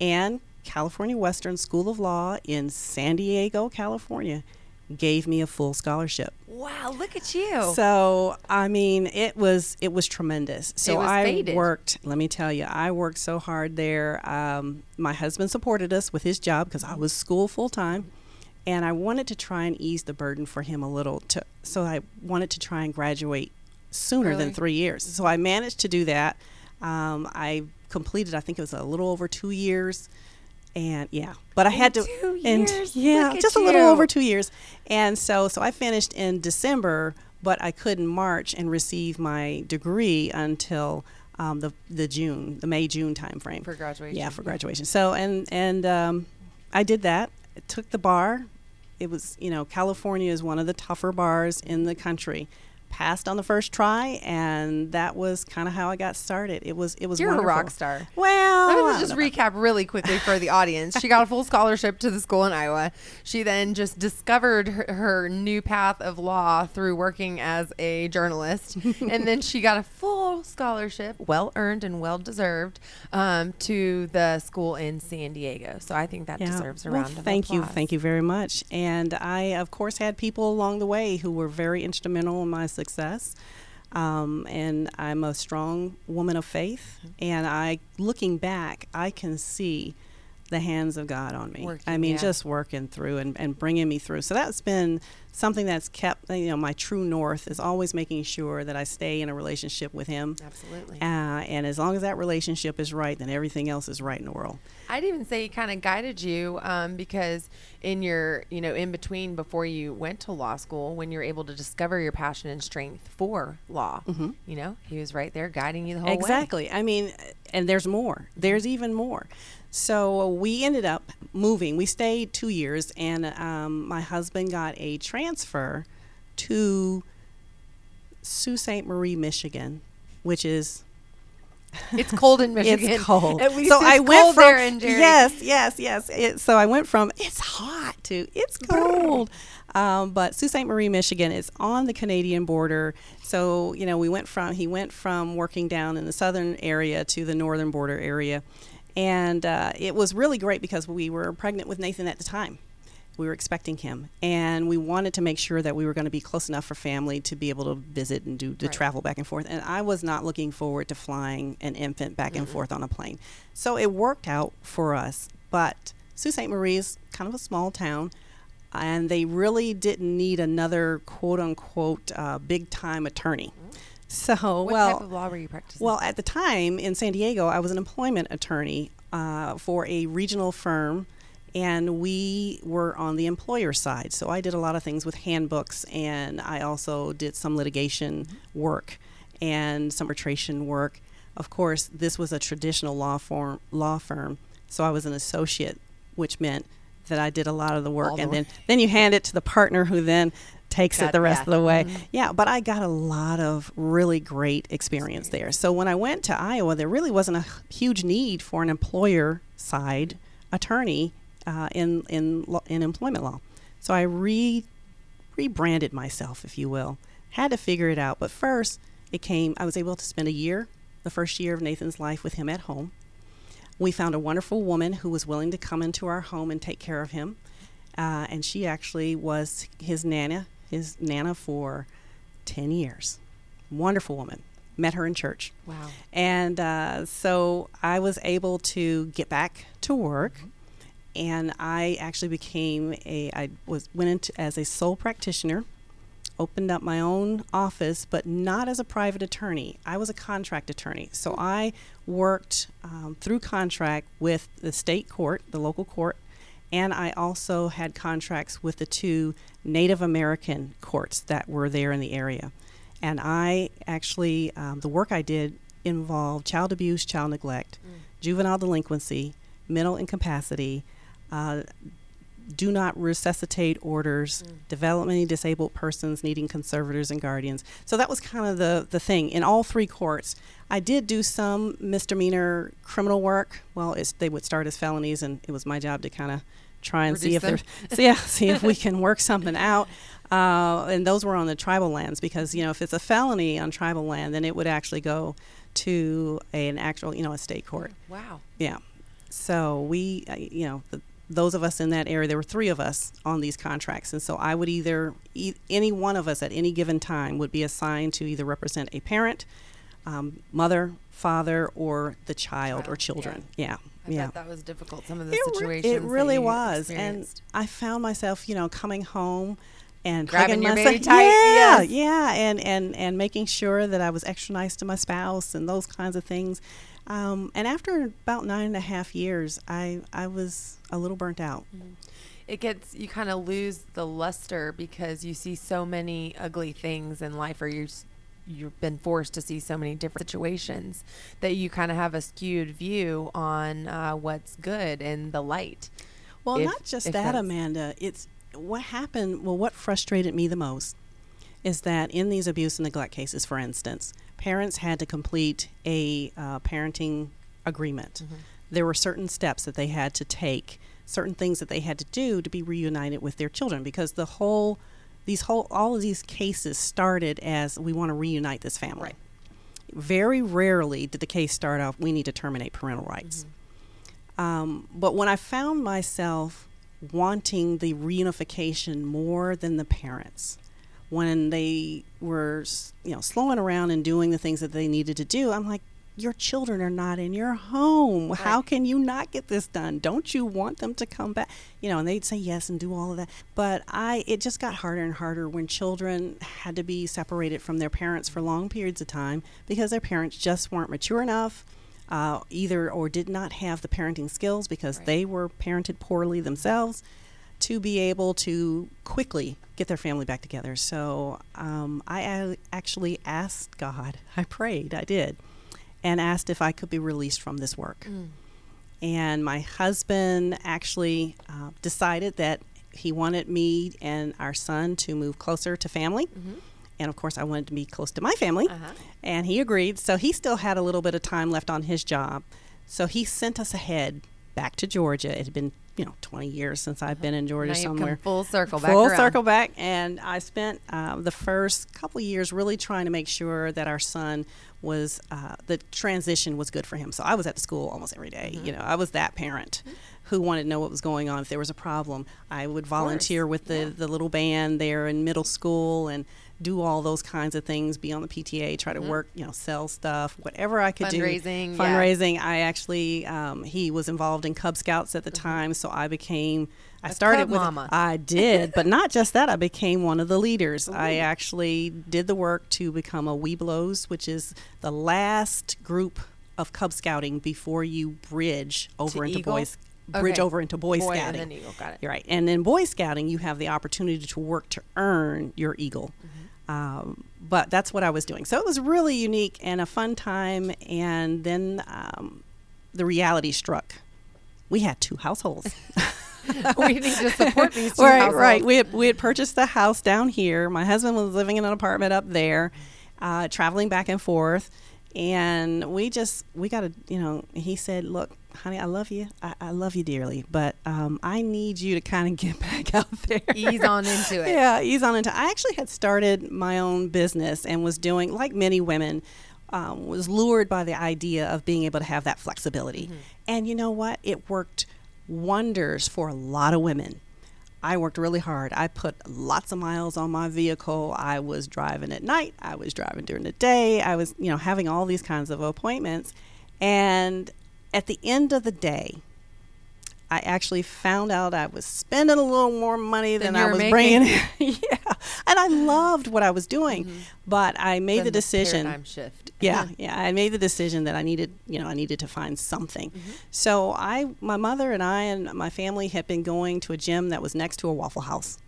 And California Western School of Law in San Diego, California, gave me a full scholarship. Wow, look at you. So I mean, it was it was tremendous. So was I fated. worked. Let me tell you, I worked so hard there. Um, my husband supported us with his job because I was school full time, and I wanted to try and ease the burden for him a little. To so I wanted to try and graduate sooner Early. than three years. So I managed to do that. Um, I completed. I think it was a little over two years. And yeah, but I In had to, two and years? yeah, just a little over two years. And so, so I finished in December, but I couldn't march and receive my degree until um, the the June, the May June timeframe For graduation. Yeah, for graduation. So and and um, I did that. I took the bar. It was you know California is one of the tougher bars in the country. Passed on the first try, and that was kind of how I got started. It was it was You're a rock star. Well, Let me just recap really quickly for the audience. She got a full scholarship to the school in Iowa. She then just discovered her, her new path of law through working as a journalist. and then she got a full scholarship, well earned and well deserved, um, to the school in San Diego. So I think that deserves a Well, round of thank you, applause. thank you very much. And I, of course, had people along the way who were very instrumental in my success. Um, and I'm a strong woman of faith. And I, looking back, I can see the hands of God on me. I mean, yeah. just working through and, and bringing me through. So that's been something that's kept you know my true north is always making sure that I stay in a relationship with him. Absolutely. Uh, and as long as that relationship is right, then everything else is right in the world. I'd even say he kind of guided you um, because in your, you know, in between before you went to law school, when you're able to discover your passion and strength for law, Mm-hmm. you know, he was right there guiding you the whole way. Exactly. I mean, and there's more. There's even more. So we ended up moving. We stayed two years, and um, my husband got a transfer to Sault Ste. Marie, Michigan, which is It's cold in Michigan. It's cold. At least so it's I went cold from there Njeri. yes, yes, yes. It, so I went from it's hot to it's cold. Um, but Sault Ste. Marie, Michigan is on the Canadian border. So you know we went from he went from working down in the southern area to the northern border area, and uh, it was really great because we were pregnant with Nathan at the time. We were expecting him, and we wanted to make sure that we were going to be close enough for family to be able to visit and do the Right. travel back and forth. And I was not looking forward to flying an infant back and forth on a plane. So it worked out for us. But Sault Ste. Marie is kind of a small town, and they really didn't need another quote unquote uh, big time attorney. So, What well, type of law were you practicing? well, at the time in San Diego, I was an employment attorney uh, for a regional firm, and we were on the employer side. So I did a lot of things with handbooks, and I also did some litigation work and some arbitration work. Of course, this was a traditional law firm, law firm, so I was an associate, which meant that I did a lot of the work, All and then then you hand it to the partner who then takes Got- it the rest of the way. Mhm. Yeah, but I got a lot of really great experience there. So when I went to Iowa, there really wasn't a huge need for an employer side attorney uh, in in in employment law. So I re rebranded myself, if you will. Had to figure it out, but first it came. I was able to spend a year, the first year of Nathan's life, with him at home. We found a wonderful woman who was willing to come into our home and take care of him. Uh, and she actually was his nana, his nana for 10 years. Wonderful woman. Met her in church. wow. And uh, so I was able to get back to work. And I actually became a, I was, went into as a sole practitioner, opened up my own office, but not as a private attorney. I was a contract attorney. So I worked um, through contract with the state court, the local court, and I also had contracts with the two Native American courts that were there in the area. And I actually, um, the work I did involved child abuse, child neglect, juvenile delinquency, mental incapacity, uh, do not resuscitate orders, developmentally disabled persons needing conservators and guardians. So that was kind of the, the thing in all three courts. I did do some misdemeanor criminal work. Well, it's, they would start as felonies, and it was my job to kind of try and see if Reduce there's yeah, see if we can work something out. Uh, and those were on the tribal lands because you know if it's a felony on tribal land, then it would actually go to a, an actual you know a state court. Wow. Yeah. So we, uh, you know, the, those of us in that area, there were three of us on these contracts, and so I would either, e- any one of us at any given time would be assigned to either represent a parent, um, mother, father, or the child, or Child, children. Yeah. I yeah. that was difficult. Some of the It re- situations. It really was, and. I found myself, you know, coming home and Grabbing your myself. baby tight, Yeah, yes. yeah, and and and making sure that I was extra nice to my spouse and those kinds of things. Um, and after about nine and a half years, I I was a little burnt out. it gets you kind of lose the luster because you see so many ugly things in life or you're s- you've been forced to see so many different situations that you kind of have a skewed view on uh, what's good and the light Well, If- not just that, Amanda. It's what happened. Well, what frustrated me the most is that in these abuse and neglect cases, for instance, parents had to complete a uh, parenting agreement. There were certain steps that they had to take, certain things that they had to do to be reunited with their children, because the whole, these whole, all of these cases started as we want to reunite this family. Right. Very rarely did the case start off, we need to terminate parental rights. Um, but when I found myself wanting the reunification more than the parents, when they were, you know, slowing around and doing the things that they needed to do, I'm like, your children are not in your home. Right. How can you not get this done? Don't you want them to come back? You know, and they'd say yes and do all of that. But I, it just got harder and harder when children had to be separated from their parents for long periods of time because their parents just weren't mature enough. Uh, either or did not have the parenting skills because right. they were parented poorly themselves to be able to quickly get their family back together. So um, I actually asked God, I prayed, I did, and asked if I could be released from this work. Mm. And my husband actually uh, decided that he wanted me and our son to move closer to family. Mm-hmm. And of course, I wanted to be close to my family. Uh-huh. And he agreed. So he still had a little bit of time left on his job. So he sent us ahead back to Georgia. It had been you know 20 years since I've been in Georgia now somewhere. full circle back. Full around. circle back, and I spent uh, the first couple years really trying to make sure that our son was uh, the transition was good for him. So I was at the school almost every day. Mm-hmm. You know, I was that parent. Mm-hmm. Who wanted to know what was going on? If there was a problem, I would volunteer with the, yeah. the little band there in middle school and do all those kinds of things, be on the PTA, try to mm-hmm. work, you know, sell stuff, whatever I could fundraising, do. Fundraising. Yeah. I actually, um, he was involved in Cub Scouts at the mm-hmm. time, so I became. I started with. Mama. I did, but not just that. I became one of the leaders. Ooh. I actually did the work to become a Webelos, which is the last group of Cub Scouting before you bridge over to into Eagle? Boys bridge okay. over into Boy, Boy Scouting. And then Eagle, got it. You're right. And in Boy Scouting, you have the opportunity to work to earn your Eagle. Mm-hmm. Um, but that's what I was doing. So it was really unique and a fun time. And then um, the reality struck. We had two households. we need to support these two right, households. Right, We had, we had purchased the house down here. My husband was living in an apartment up there, uh, traveling back and forth. And we just, we got to, you know, he said, look, honey, I love you. I, I love you dearly, but um, I need you to kind of get back out there. Ease on into it. yeah, ease on into. I actually had started my own business and was doing like many women. Um, was lured by the idea of being able to have that flexibility, mm-hmm. and you know what? It worked wonders for a lot of women. I worked really hard. I put lots of miles on my vehicle. I was driving at night. I was driving during the day. I was, you know, having all these kinds of appointments. And at the end of the day, I actually found out I was spending a little more money than, than I was making. bringing. yeah, and I loved what I was doing, mm-hmm. but I made then the decision. paradigm shift. yeah, yeah, I made the decision that I needed, you know, I needed to find something. Mm-hmm. So I, my mother and I and my family had been going to a gym that was next to a Waffle House,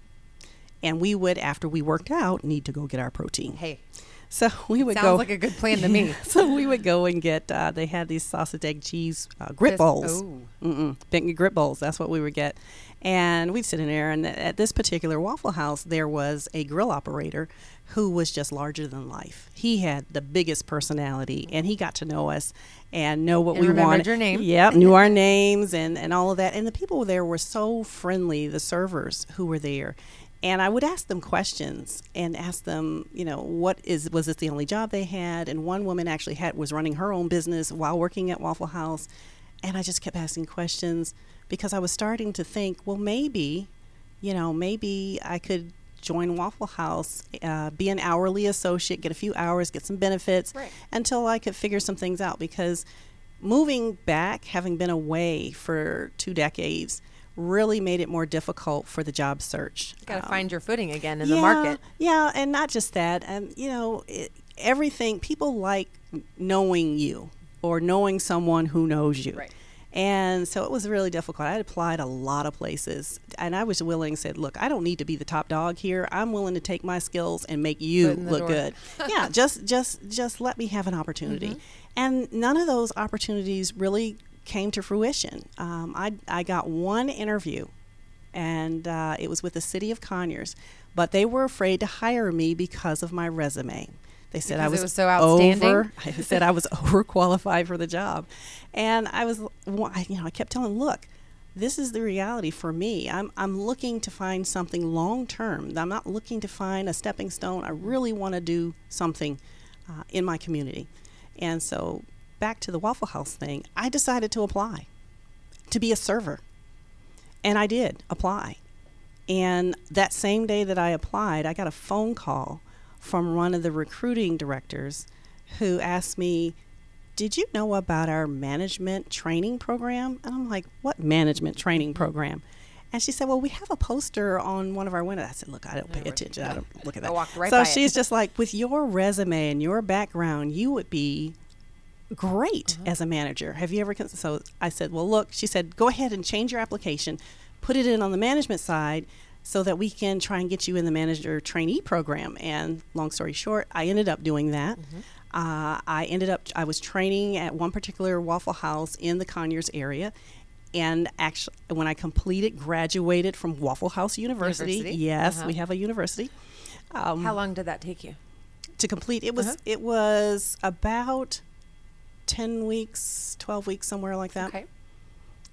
and we would, after we worked out, need to go get our protein. Hey, so we would go. Sounds go. like a good plan to me. so we would go and get. Uh, they had these sausage egg cheese uh, grit Just- bowls. oh. Mm-mm, grit bowls. That's what we would get. And we'd sit in there. And at this particular Waffle House, there was a grill operator who was just larger than life. He had the biggest personality, and he got to know us and know what And we wanted. your name. Yep, knew our names and and all of that. And the people there were so friendly. The servers who were there and I would ask them questions and ask them, you know, what is was this the only job they had? And one woman actually had was running her own business while working at Waffle House, and I just kept asking questions because I was starting to think, well, maybe, you know, maybe I could join Waffle House, uh, be an hourly associate, get a few hours, get some benefits, Right. until I could figure some things out because moving back, having been away for two decades, really made it more difficult for the job search. You Got to Um, find your footing again in yeah, the market. Yeah, and not just that. And you know, it, everything people like knowing you or knowing someone who knows you. Right. And so it was really difficult. I had applied a lot of places, and I was willing. Said, "Look, I don't need to be the top dog here. I'm willing to take my skills and make you Foot in the look door. good. yeah, just, just, just let me have an opportunity." Mm-hmm. And none of those opportunities really came to fruition. Um, I, I got one interview, and uh, it was with the city of Conyers, but they were afraid to hire me because of my resume. They said I was, was so outstanding? over. I said I was overqualified for the job, and I was, I- you know, I kept telling, them, look, this is the reality for me. I'm I'm looking to find something long term. I'm not looking to find a stepping stone. I really want to do something uh, in my community, and so back to the Waffle House thing. I decided to apply to be a server, and I did apply. And that same day that I applied, I got a phone call from one of the recruiting directors who asked me Did you know about our management training program? And I'm like, What management training program? And she said, Well, we have a poster on one of our windows. I said, Look, I don't pay attention. I don't look at I that. walked right so by it. she's just like, With your resume and your background, you would be great Uh-huh. as a manager. Have you ever? Cons-? So I said, Well, look, she said, Go ahead and change your application, put it in on the management side. So that we can try and get you in the manager trainee program. And long story short, I ended up doing that. Mm-hmm. Uh, I ended up, I was training at one particular Waffle House in the Conyers area. And actually, when I completed, graduated from Waffle House University. University? Yes, Uh-huh. we have a university. Um, How long did that take you? to complete, it was Uh-huh. it was about ten weeks, twelve weeks, somewhere like that Okay.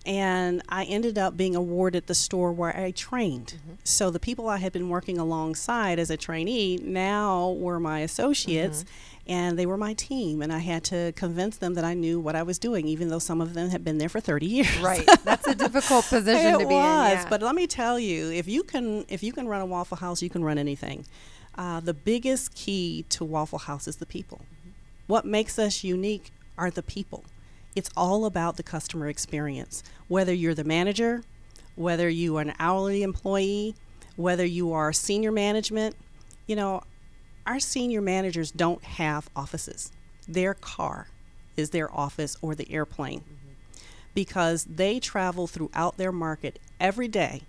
and I ended up being awarded the store where I trained. Mm-hmm. So the people I had been working alongside as a trainee now were my associates Mm-hmm. and they were my team and I had to convince them that I knew what I was doing even though some of them had been there for 30 years. Right. That's a difficult position it to be was, in. Yeah. but let me tell you, if you can if you can run a Waffle House, you can run anything. Uh, the biggest key to Waffle House is the people. What makes us unique are the people. It's all about the customer experience. Whether you're the manager, whether you are an hourly employee, whether you are senior management, you know, our senior managers don't have offices. Their car is their office or the airplane mm-hmm. because they travel throughout their market every day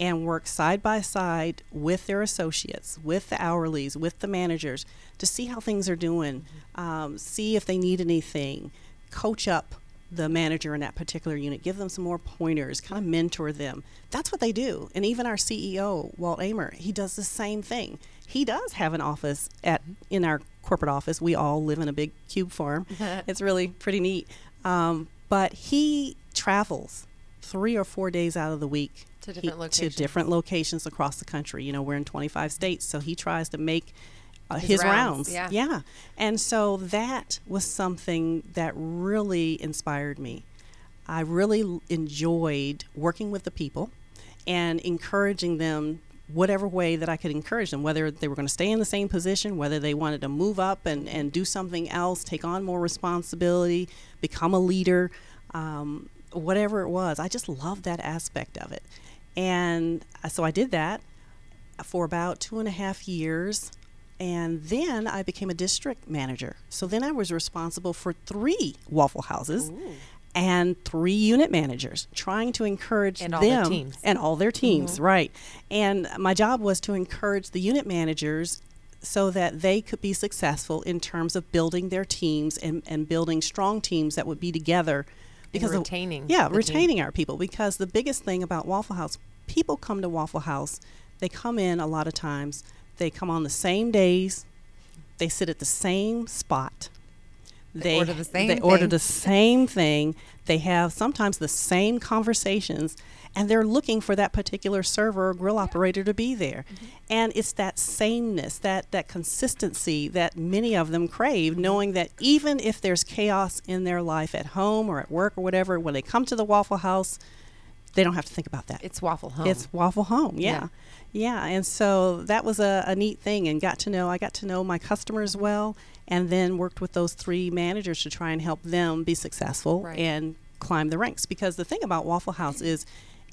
and work side by side with their associates, with the hourlies, with the managers to see how things are doing, um, see if they need anything, coach up the manager in that particular unit, give them some more pointers, kind of mentor them. That's what they do. And even our CEO, Walt Ehmer, he does the same thing. He does have an office at in our corporate office. We all live in a big cube farm. it's really pretty neat. Um, but he travels three or four days out of the week To he- different locations. to different locations across the country. You know, we're in 25 states, so he tries to make uh, His his, rounds, rounds. yeah. And so that was something that really inspired me. I really enjoyed working with the people and encouraging them whatever way that I could encourage them, whether they were going to stay in the same position, whether they wanted to move up and, and do something else, take on more responsibility, become a leader, um, whatever it was. I just loved that aspect of it. And uh, so I did that for about two and a half years. And then I became a district manager. So then I was responsible for three Waffle Houses and three unit managers, trying to encourage And them and all their teams, right? And my job was to encourage the unit managers so that they could be successful in terms of building their teams and, and building strong teams that would be together. Because of- retaining yeah, the team. retaining our people. Because the biggest thing about Waffle House, people come to Waffle House, they come in a lot of times, they come on the same days, they sit at the same spot. They order the same They order the same thing. They have sometimes the same conversations, and they're looking for that particular server or grill operator to be there. Mm-hmm. And it's that sameness, that that consistency that many of them Mm-hmm. crave, knowing that even if there's chaos in their life at home or at work or whatever, when they come to the Waffle House, they don't have to think about that. it's Waffle Home. It's Waffle Home, Yeah. yeah. Yeah, and so that was a, a neat thing and got to know I got to know my customers well and then worked with those three managers to try and help them be successful Right. and climb the ranks because the thing about Waffle House is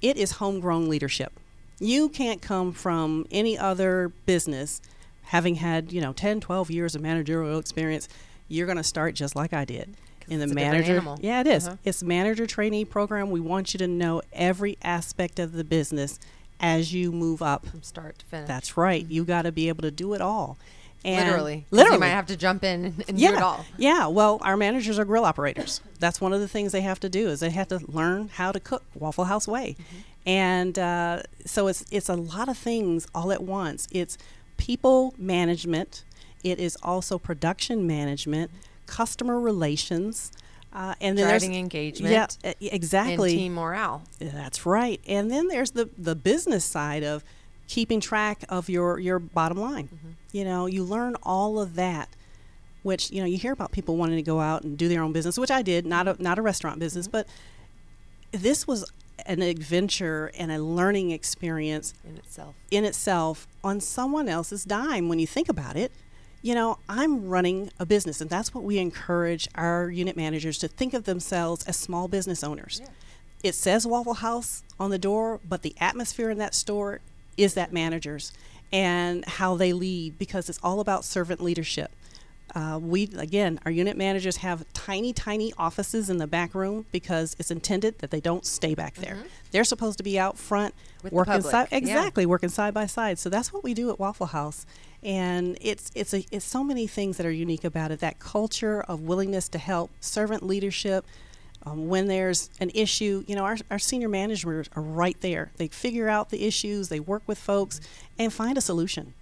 it is homegrown leadership. You can't come from any other business having had, you know, 10, 12 years of managerial experience. You're going to start just like I did. In the it's manager, yeah, it is. Uh-huh. It's manager trainee program. We want you to know every aspect of the business as you move up. from start to finish. That's right. You got to be able to do it all. And literally. literally, You might have to jump in and, and yeah, do it all. yeah. Well, our managers are grill operators. That's one of the things they have to do is they have to learn how to cook Waffle House way, and uh, so it's it's a lot of things all at once. It's people management. It is also production management, customer relations, uh, and then Driving there's engagement Yeah, exactly. and team morale. That's right. And then there's the the business side of keeping track of your your bottom line. You know, you learn all of that which, you know, you hear about people wanting to go out and do their own business, which I did, not a not a restaurant business, but this was an adventure and a learning experience in itself. in itself on someone else's dime when you think about it. You know, I'm running a business, and that's what we encourage our unit managers to think of themselves as small business owners. Yeah. It says Waffle House on the door, but the atmosphere in that store is that manager's and how they lead because it's all about servant leadership. Uh, we again, our unit managers have tiny, tiny offices in the back room because it's intended that they don't stay back there. Mm-hmm. They're supposed to be out front, With working side exactly, yeah. working side by side. So that's what we do at Waffle House, and it's it's a, it's so many things that are unique about it. That culture of willingness to help, servant leadership. Um, when there's an issue, you know, our, our senior managers are right there. They figure out the issues, they work with folks, and find a solution.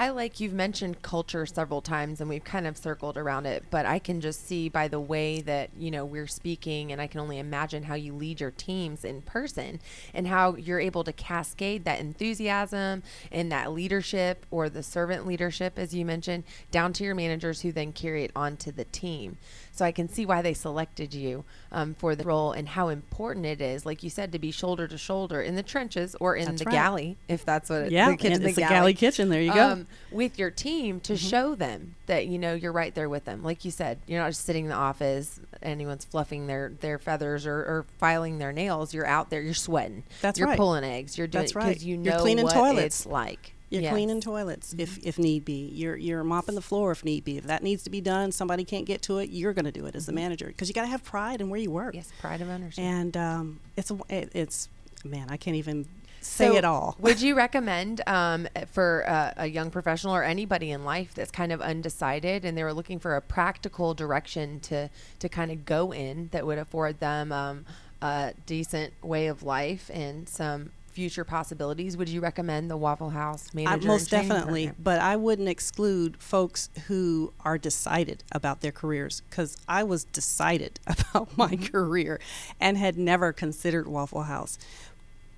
I like you've mentioned culture several times and we've kind of circled around it, but I can just see by the way that, you know, we're speaking and I can only imagine how you lead your teams in person and how you're able to cascade that enthusiasm and that leadership or the servant leadership as you mentioned down to your managers who then carry it onto the team. So I can see why they selected you um, for the role and how important it is, like you said, to be shoulder to shoulder in the trenches or in that's the right. galley, if that's what yeah, the kitchen, it's the a galley kitchen. There you go. Um, with your team to mm-hmm. show them that you know you're right there with them. Like you said, you're not just sitting in the office. Anyone's fluffing their their feathers or, or filing their nails. You're out there. You're sweating. That's you're right. You're pulling eggs. You're doing because right. you know you're cleaning what toilets. it's like. You're yes. cleaning toilets mm-hmm. if, if need be. You're you're mopping the floor if need be. If that needs to be done, somebody can't get to it. You're going to do it as the mm-hmm. manager because you got to have pride in where you work. Yes, pride of ownership. And um, it's a, it, it's man, I can't even say so it all. would you recommend um, for uh, a young professional or anybody in life that's kind of undecided and they were looking for a practical direction to to kind of go in that would afford them um, a decent way of life and some future possibilities, would you recommend the Waffle House manager? most definitely, program? but I wouldn't exclude folks who are decided about their careers because I was decided about my mm-hmm. career and had never considered Waffle House.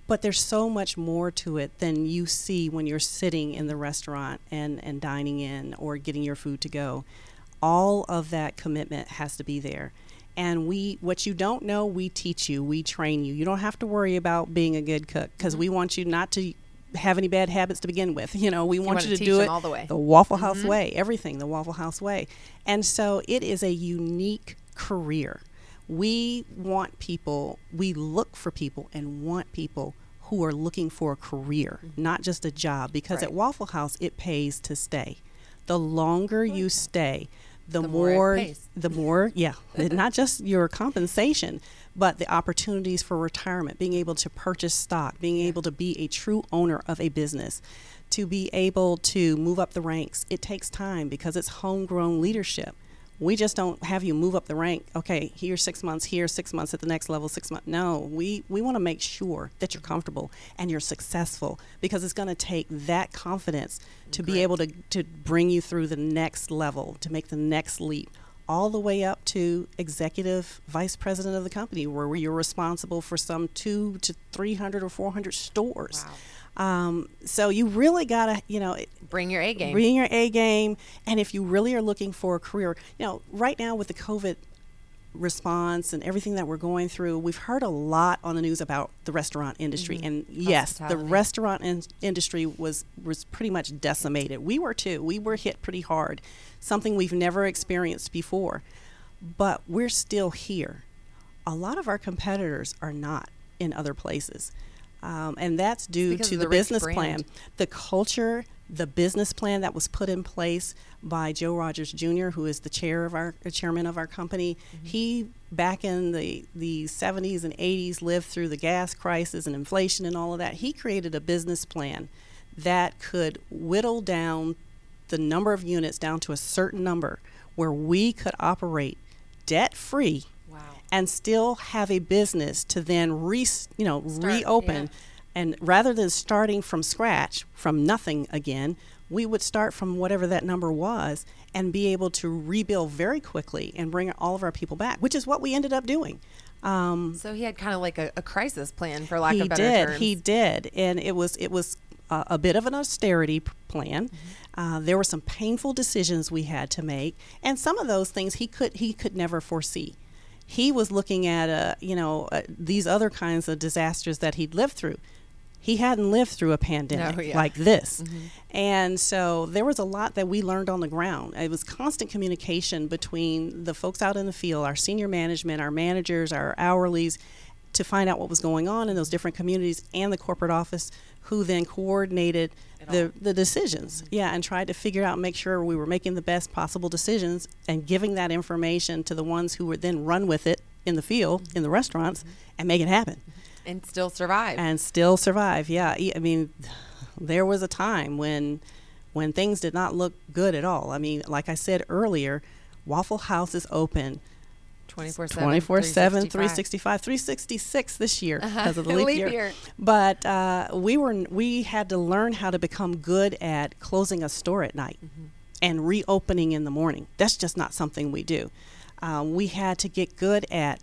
But there's so much more to it than you see when you're sitting in the restaurant and, and dining in or getting your food to go. All of that commitment has to be there and we what you don't know we teach you we train you you don't have to worry about being a good cook because mm-hmm. we want you not to have any bad habits to begin with you know we want you to do it all the way the waffle house mm-hmm. way everything the waffle house way and so it is a unique career we want people we look for people and want people who are looking for a career mm-hmm. not just a job because right. at waffle house it pays to stay the longer you stay the, the more, more the more yeah not just your compensation but the opportunities for retirement being able to purchase stock being yeah. able to be a true owner of a business to be able to move up the ranks. It takes time because it's homegrown leadership we just don't have you move up the rank. Okay, here six months, here six months at the next level, six months. No, we we want to make sure that you're comfortable and you're successful because it's going to take that confidence to Great. be able to to bring you through the next level, to make the next leap all the way up to executive vice president of the company, where you're responsible for some two to 300 or 400 stores. Wow. Um, so you really gotta, you know, bring your A game. Bring your A game, and if you really are looking for a career, you know, right now with the COVID response and everything that we're going through, we've heard a lot on the news about the restaurant industry. Mm-hmm. And yes, the restaurant in- industry was was pretty much decimated. We were too. We were hit pretty hard, something we've never experienced before. But we're still here. A lot of our competitors are not in other places. Um, and that's due to the, the business brand. plan, the culture, the business plan that was put in place by Joe Rogers Jr., who is the chair of our uh, chairman of our company. Mm-hmm. He back in the the 70s and 80s lived through the gas crisis and inflation and all of that. He created a business plan that could whittle down the number of units down to a certain number where we could operate debt free and still have a business to then re, you know, Start, reopen. Yeah. And rather than starting from scratch, from nothing again, we would start from whatever that number was and be able to rebuild very quickly and bring all of our people back, which is what we ended up doing. Um, so he had kind of like a, a, crisis plan, for lack of better did, terms. He did, and it was it was uh, a bit of an austerity plan. Mm-hmm. Uh, there were some painful decisions we had to make, and some of those things he could he could never foresee he was looking at uh, you know uh, these other kinds of disasters that he'd lived through he hadn't lived through a pandemic No, yeah. like this. Mm-hmm. And so there was a lot that we learned on the ground. It was constant communication between the folks out in the field, our senior management, our managers, our hourlies, to find out what was going on in those different communities and the corporate office, who then coordinated the, the decisions. Mm-hmm. Yeah, and tried to figure out, make sure we were making the best possible decisions and giving that information to the ones who would then run with it in the field, mm-hmm. in the restaurants, and make it happen And still survive. and still survive. Yeah, i mean, there was a time when when things did not look good at all. I mean, like I said earlier, Waffle House is open 24 7. 24 7 365 366 this year because of the leap, Leap year. year. but uh, we were we had to learn how to become good at closing a store at night and reopening in the morning that's just not something we do um, we had to get good at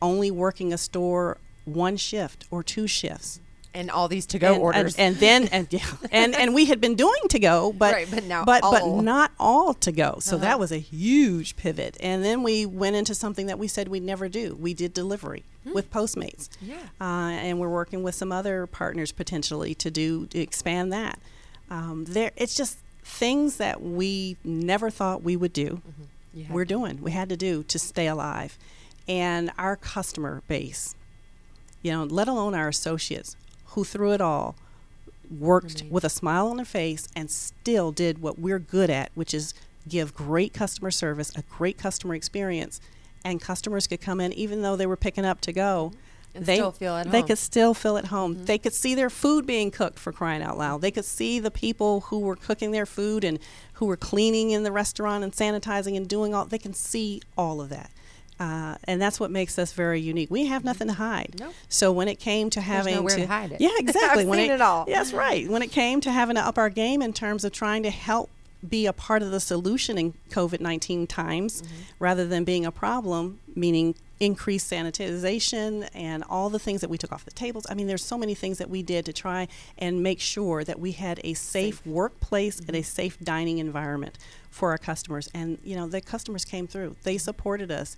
only working a store one shift or two shifts And all these to go orders. and, and then and yeah, and and we had been doing to go, but Right, but now but all. but not all to go. So Uh-huh. that was a huge pivot. And then we went into something that we said we'd never do. We did delivery with Postmates. Hmm. Yeah. uh, and we're working with some other partners potentially to do to expand that. Um, there, it's just things that we never thought we would do. Had We're to. doing. We had to do to stay alive, and our customer base, you know, let alone our associates who through it all worked Remained. with a smile on their face and still did what we're good at, which is give great customer service, a great customer experience, and customers could come in even though they were picking up to go. And they, still feel at they home. Mm-hmm. could still feel at home. They could see their food being cooked for crying out loud. They could see the people who were cooking their food and who were cleaning in the restaurant and sanitizing and doing all. They can see all of that, uh, and that's what makes us very unique. We have nothing to hide. Nope. So when it came to having to, to hide it. yeah, exactly. I've when seen it all. Yes, right. When it came to having to up our game in terms of trying to help be a part of the solution in COVID 19 times Mm-hmm. rather than being a problem, meaning increased sanitization and all the things that we took off the tables. I mean, there's so many things that we did to try and make sure that we had a safe, workplace and Mm-hmm. a safe dining environment for our customers. And, you know, the customers came through, they supported us.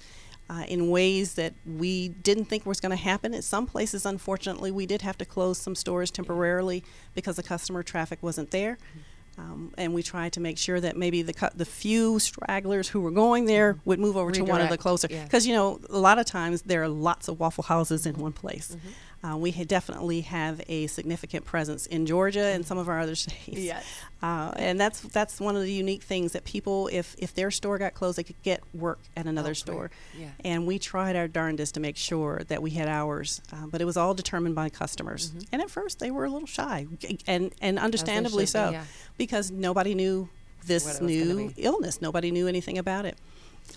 Uh, in ways that we didn't think was going to happen. At some places, unfortunately, we did have to close some stores temporarily because the customer traffic wasn't there. Um, and we tried to make sure that maybe the cu- the few stragglers who were going there would move over to one of the Redirect, closer. yeah. Because you know, a lot of times there are lots of Waffle Houses in one place. Mm-hmm. Uh, we definitely have a significant presence in Georgia and some of our other states. Yes. Uh, and that's that's one of the unique things that people, if if their store got closed, they could get work at another Oh, store. Yeah. And we tried our darndest to make sure that we had ours, uh, but it was all determined by customers. Mm-hmm. And at first, they were a little shy, and and understandably should be, so, yeah. because nobody knew this it was gonna new be. illness. Nobody knew anything about it.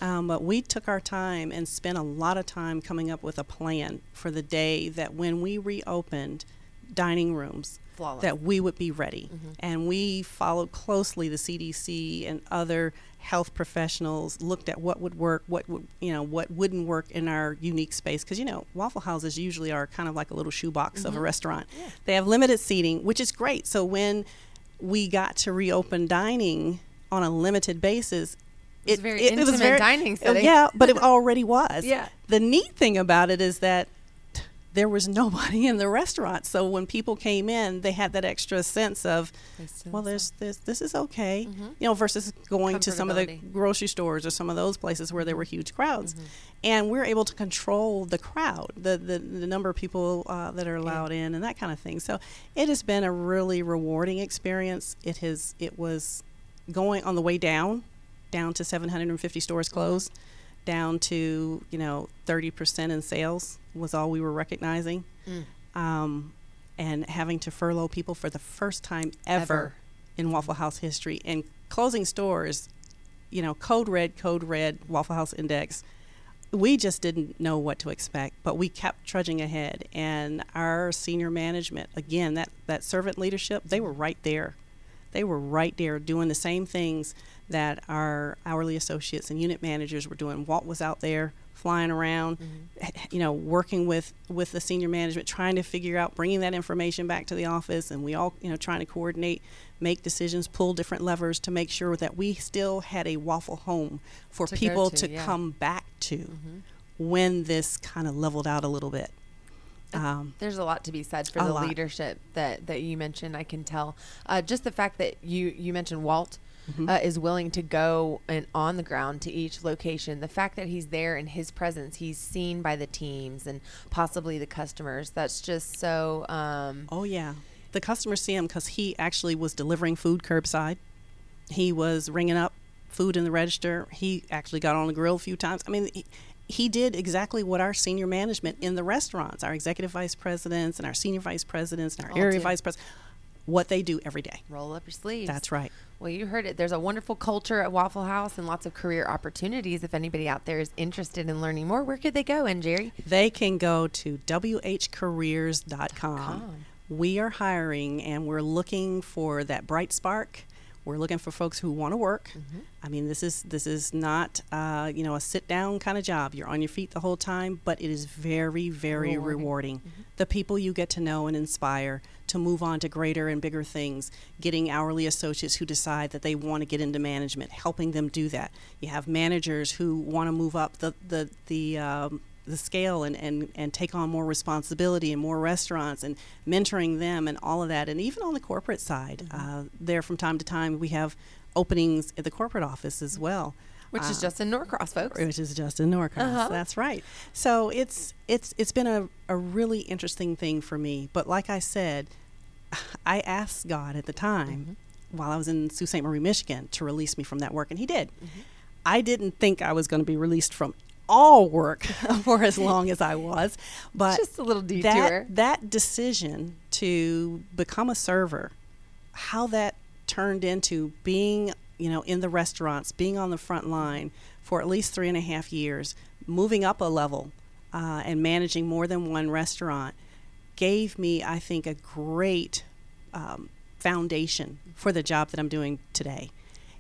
Um, but we took our time and spent a lot of time coming up with a plan for the day that when we reopened dining rooms, Flawless. that we would be ready. Mm-hmm. And we followed closely the CDC and other health professionals, looked at what would work, what would you know, what wouldn't work in our unique space. Because you know, Waffle Houses usually are kind of like a little shoebox Mm-hmm. of a restaurant. Yeah. They have limited seating, which is great. So when we got to reopen dining on a limited basis. Was a very intimate dining oh, setting. Yeah, but it already was. Yeah. The neat thing about it is that there was nobody in the restaurant. So when people came in, they had that extra sense of, well, there's this this is okay, you know, versus going to some of the grocery stores or some of those places where there were huge crowds, and we're able to control the crowd, the the, the number of people uh, that are allowed in, and that kind of thing. So it has been a really rewarding experience. It has it was going on the way down, down to 750 stores closed, down to you know 30% in sales was all we were recognizing, um, and having to furlough people for the first time ever, Ever. in Waffle House history, and closing stores, you know, code red, code red, Waffle House index. We just didn't know what to expect, but we kept trudging ahead. And our senior management, again, that, that servant leadership, they were right there they were right there doing the same things that our hourly associates and unit managers were doing. Walt was out there flying around, h- mm-hmm. you know, working with with the senior management, trying to figure out, bringing that information back to the office, and we all, you know, trying to coordinate, make decisions, pull different levers to make sure that we still had a waffle home for To people to, to yeah. come back to mm-hmm. when this kind of leveled out a little bit. Um, There's a lot to be said for the lot. leadership that, that you mentioned. I can tell. Uh, just the fact that you, you mentioned Walt Mm-hmm. uh, is willing to go and on the ground to each location. The fact that he's there in his presence, he's seen by the teams and possibly the customers. That's just so. Um, Oh yeah, the customers see him because he actually was delivering food curbside. He was ringing up food in the register. He actually got on the grill a few times. I mean, he, he did exactly what our senior management in the restaurants, our executive vice presidents and our senior vice presidents and our All area vice presidents, what they do every day. roll up your sleeves. That's right. Well, you heard it. There's a wonderful culture at Waffle House and lots of career opportunities. If anybody out there is interested in learning more, where could they go? Njeri, They can go to whcareers.com. com. We are hiring and we're looking for that bright spark. We're looking for folks who want to work. Mm-hmm. I mean, this is this is not uh, you know a sit down kind of job. You're on your feet the whole time, but it is very very Rewarding. rewarding. The people you get to know and inspire to move on to greater and bigger things. Getting hourly associates who decide that they want to get into management, helping them do that. You have managers who want to move up the the the um, the scale and, and, and take on more responsibility and more restaurants and mentoring them and all of that. And even on the corporate side, uh, there from time to time we have openings at the corporate office as well. which is Uh, just in Norcross, folks. which is Justin Norcross. Uh-huh. That's right. So it's it's it's been a, a really interesting thing for me. But like I said, I asked God at the time while I was in Sault Ste. Marie, Michigan, to release me from that work, and He did. I didn't think I was going to be released from all work for as long as I was, but Just a little detour. that that decision to become a server, how that turned into being, you know, in the restaurants, being on the front line for at least three and a half years, moving up a level, uh, and managing more than one restaurant, gave me, I think, a great um, foundation for the job that I'm doing today.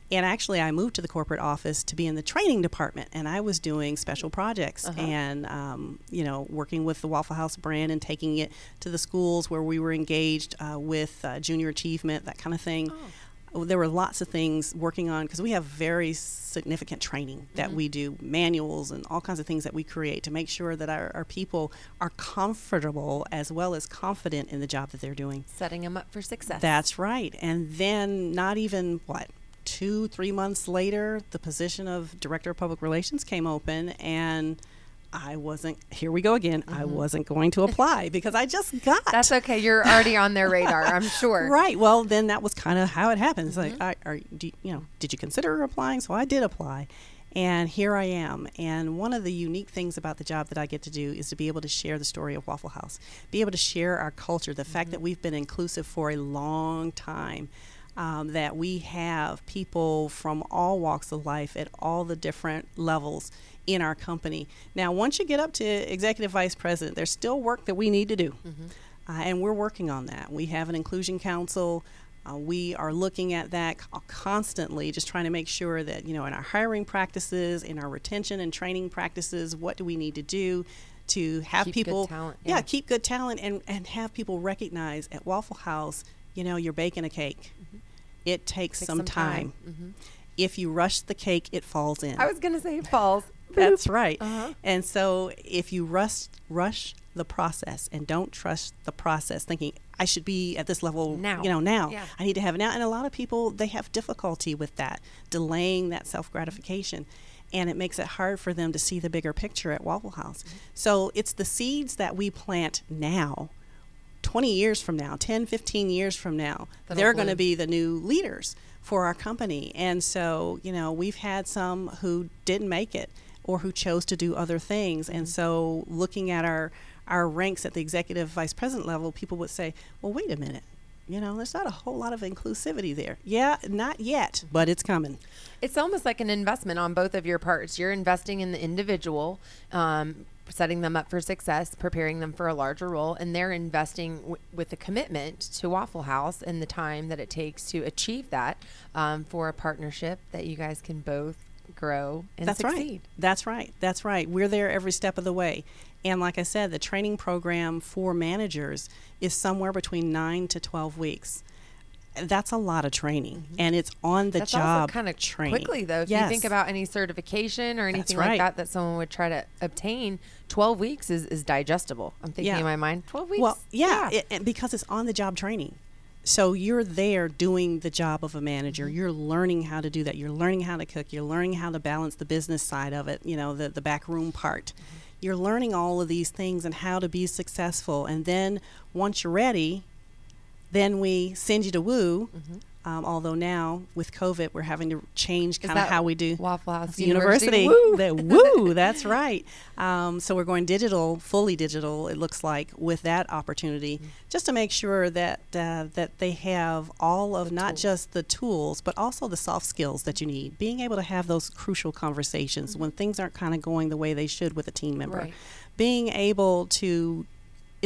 And actually, I moved to the corporate office to be in the training department, and I was doing special projects Uh-huh. and, um, you know, working with the Waffle House brand and taking it to the schools where we were engaged uh, with uh, junior achievement, that kind of thing. Oh. There were lots of things working on because we have very significant training that we do, manuals and all kinds of things that we create to make sure that our, our people are comfortable as well as confident in the job that they're doing. Setting them up for success. That's right. And then, not even what, two, three months later, the position of Director of Public Relations came open, and I wasn't, here we go again, I mm-hmm. wasn't going to apply because I just got. That's okay. You're already on their radar, I'm sure. Right. Well, then that was kind of how it happened. It's like, mm-hmm. I, are, do, you- you know, did you consider applying? So I did apply. And here I am. And one of the unique things about the job that I get to do is to be able to share the story of Waffle House, be able to share our culture, the fact mm-hmm. that we've been inclusive for a long time. Um, that we have people from all walks of life at all the different levels in our company. Now, once you get up to executive vice president, there's still work that we need to do. Uh, and we're working on that. We have an inclusion council. Uh, we are looking at that constantly, just trying to make sure that, you know, in our hiring practices, in our retention and training practices, what do we need to do to have Keep people, talent, yeah. yeah. keep good talent and, and have people recognize at Waffle House, you know, you're baking a cake. It takes, Takes some, some time. time. Mhm. If you rush the cake, it falls in. I was going to say it falls. That's right. Uh-huh. And so if you rush rush the process and don't trust the process, thinking I should be at this level Now. you know, now. Yeah. I need to have it now. And a lot of people they have difficulty with that, delaying that self gratification. And it makes it hard for them to see the bigger picture at Waffle House. Mm-hmm. So it's the seeds that we plant now 20 years from now, 10, 15 years from now, That'll they're going to be the new leaders for our company. And so, you know, we've had some who didn't make it or who chose to do other things. And so, looking at our our ranks at the executive vice president level, people would say, "Well, wait a minute. You know, there's not a whole lot of inclusivity there." Yeah, not yet, but it's coming. It's almost like an investment on both of your parts. You're investing in the individual, um, setting them up for success, preparing them for a larger role, and they're investing w- with a commitment to Waffle House and the time that it takes to achieve that um, for a partnership that you guys can both grow and That's succeed. right. That's right. That's right. We're there every step of the way. And like I said, the training program for managers is somewhere between 9 to 12 weeks. That's a lot of training, and it's on the That's job kind of training. quickly though. If yes. you think about any certification or anything like that that someone would try to obtain, twelve weeks is, is digestible. I'm thinking Yeah. in my mind, twelve weeks. Well, yeah, It, and because it's on the job training. So you're there doing the job of a manager. Mm-hmm. You're learning how to do that. You're learning how to cook. You're learning how to balance the business side of it, you know, the, the back room part. Mm-hmm. You're learning all of these things and how to be successful. And then once you're ready, then we send you to Woo. Um, although now with COVID, we're having to change Mm-hmm. Kind of how we do Waffle House University. University. Woo! The- woo, that's right. Um, so we're going digital, fully digital. It looks like with that opportunity, just to make sure that uh, that they have all of not just the tools, but also the soft skills that you need. Being able to have those crucial conversations when things aren't kind of going the way they should with a team member. Right. Being able to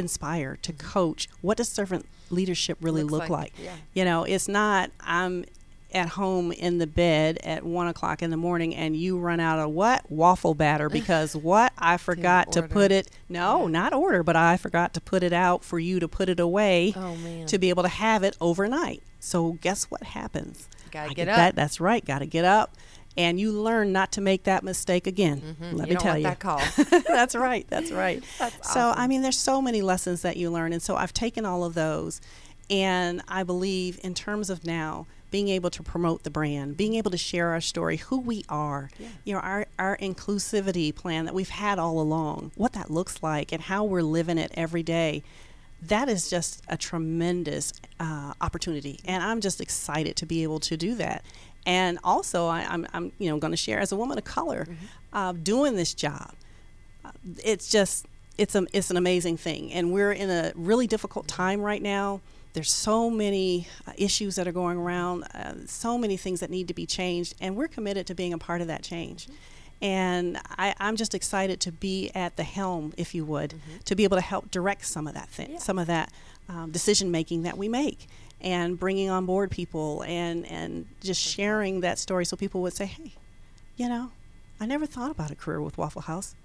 inspire, to mm-hmm. coach. What does servant leadership really Looks look like, like? yeah. You know, it's not I'm at home in the bed at one o'clock in the morning and you run out of what waffle batter because what I forgot to put it no not order but I forgot to put it out for you to put it away Oh, to be able to have it overnight. So guess what happens? Gotta I get That, up. that's right. Got to get up. And you learn not to make that mistake again. Let Mm-hmm. You me don't tell you. that call. that's right. That's right. That's so awesome. I mean, there's so many lessons that you learn, and so I've taken all of those, and I believe in terms of now being able to promote the brand, being able to share our story, who we are, you know, our our inclusivity plan that we've had all along, what that looks like, and how we're living it every day. That is just a tremendous uh, opportunity, and I'm just excited to be able to do that. And also, I, I'm, I'm, you know, going to share as a woman of color, uh, doing this job it's just it's a, it's an amazing thing. And we're in a really difficult time right now. There's so many uh, issues that are going around uh, so many things that need to be changed and we're committed to being a part of that change. And I, I'm just excited to be at the helm, if you would, to be able to help direct some of that thing, some of that um, decision making that we make, and bringing on board people and and just sharing that story so people would say, hey, you know, I never thought about a career with Waffle House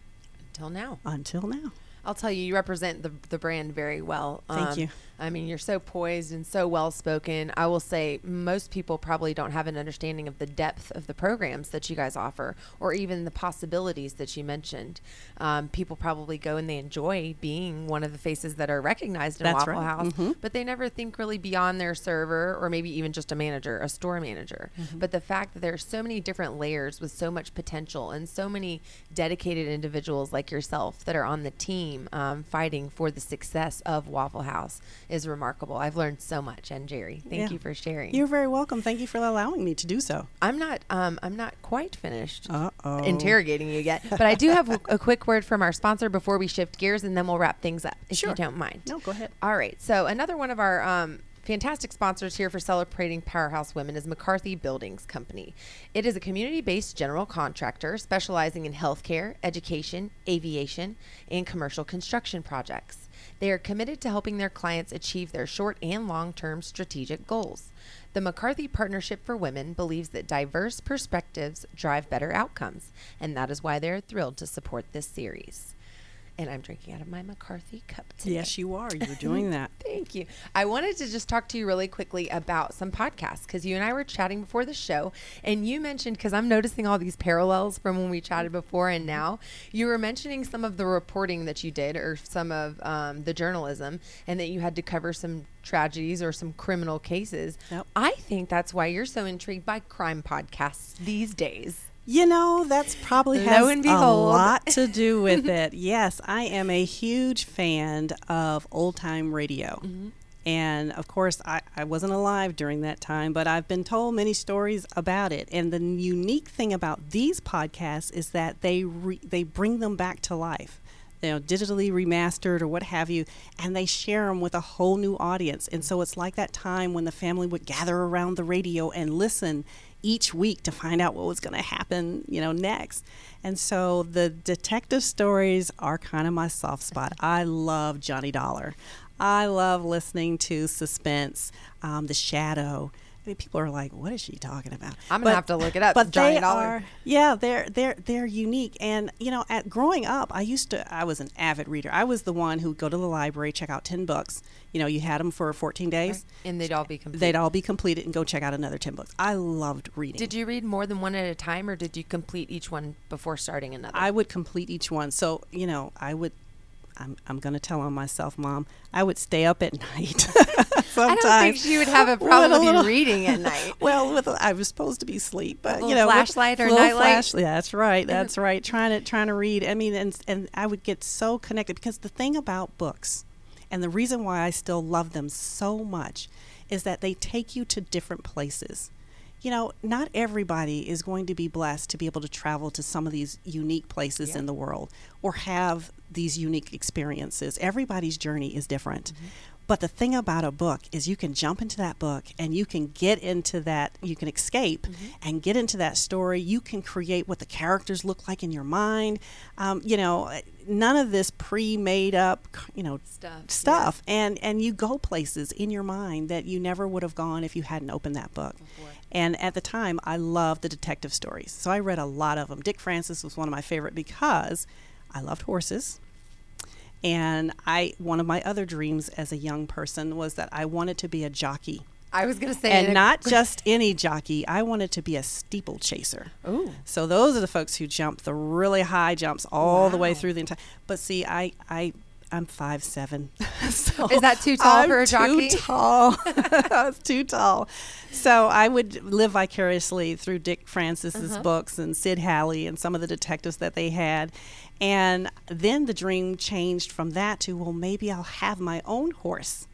Until now. until now. I'll tell you, you represent the the brand very well. Um, Thank you. I mean, you're so poised and so well spoken. I will say most people probably don't have an understanding of the depth of the programs that you guys offer, or even the possibilities that you mentioned. Um, people probably go and they enjoy being one of the faces that are recognized in That's Waffle right. House, Mhm. but they never think really beyond their server or maybe even just a manager, a store manager. Mm-hmm. But the fact that there are so many different layers with so much potential and so many dedicated individuals like yourself that are on the team um, fighting for the success of Waffle House is remarkable. I've learned so much, Njeri, thank Yeah. you for sharing. You're very welcome. Thank you for allowing me to do so. I'm not. Um, I'm not quite finished Uh-oh. interrogating you yet, but I do have a, a quick word from our sponsor before we shift gears, and then we'll wrap things up, if Sure. you don't mind. No, go ahead. All right. So another one of our um, fantastic sponsors here for celebrating Powerhouse Women is McCarthy Buildings Company. It is a community-based general contractor specializing in healthcare, education, aviation, and commercial construction projects. They are committed to helping their clients achieve their short and long-term strategic goals. The McCarthy Partnership for Women believes that diverse perspectives drive better outcomes, and that is why they are thrilled to support this series. And I'm drinking out of my McCarthy cup today. Yes, you are. You're doing that. Thank you. I wanted to just talk to you really quickly about some podcasts because you and I were chatting before the show, and you mentioned because I'm noticing all these parallels from when we chatted before and now. You were mentioning some of the reporting that you did, or some of um, the journalism, and that you had to cover some tragedies or some criminal cases. Yep. I think that's why you're so intrigued by crime podcasts these days. You know, that's probably has a lot to do with it. Yes, I am a huge fan of old time radio. Mm-hmm. And of course, I, I wasn't alive during that time, but I've been told many stories about it. And the unique thing about these podcasts is that they re, they bring them back to life, you know, digitally remastered or what have you, and they share them with a whole new audience. And so it's like that time when the family would gather around the radio and listen each week to find out what was going to happen, you know, next. And so the detective stories are kind of my soft spot. I love Johnny Dollar. I love listening to suspense, um, The Shadow, people are like, "What is she talking about?" I'm gonna But- have to look it up. But Johnny they Dollar. are, yeah, they're they're they're unique. And you know, at growing up, I used to, I was an avid reader. I was the one who would go to the library, check out ten books. You know, you had them for 14 days. and they'd all be complete. They'd all be completed and go check out another 10 books. I loved reading. Did you read more than one at a time, or did you complete each one before starting another? I would complete each one. So, you know, I would I'm I'm going to tell on myself, mom. I would stay up at night. Sometimes. I don't think she would have a problem with little- reading at night. Well, with a, I was supposed to be asleep, but you know, flashlight or nightlight? flash- yeah, that's right. That's right. Trying to trying to read. I mean, and and I would get so connected because the thing about books, and the reason why I still love them so much, is that they take you to different places. You know, not everybody is going to be blessed to be able to travel to some of these unique places Yeah. in the world or have these unique experiences. Everybody's journey is different. Mm-hmm. But the thing about a book is you can jump into that book and you can get into that, you can escape Mm-hmm. and get into that story. You can create what the characters look like in your mind. Um, you know, none of this pre-made up, you know, Stuff, yeah. stuff. And and you go places in your mind that you never would have gone if you hadn't opened that book. And at the time, I loved the detective stories. So I read a lot of them. Dick Francis was one of my favorite because I loved horses. And I one of my other dreams as a young person was that I wanted to be a jockey. I was going to say, And not just any jockey. I wanted to be a steeplechaser. Ooh. So those are the folks who jump the really high jumps all the way through the entire. But see, I I I'm five seven. so Is that too tall I'm for a jockey? Too tall. Too tall. So I would live vicariously through Dick Francis's Uh-huh. books and Sid Halley and some of the detectives that they had. And then the dream changed from that to well, maybe I'll have my own horse.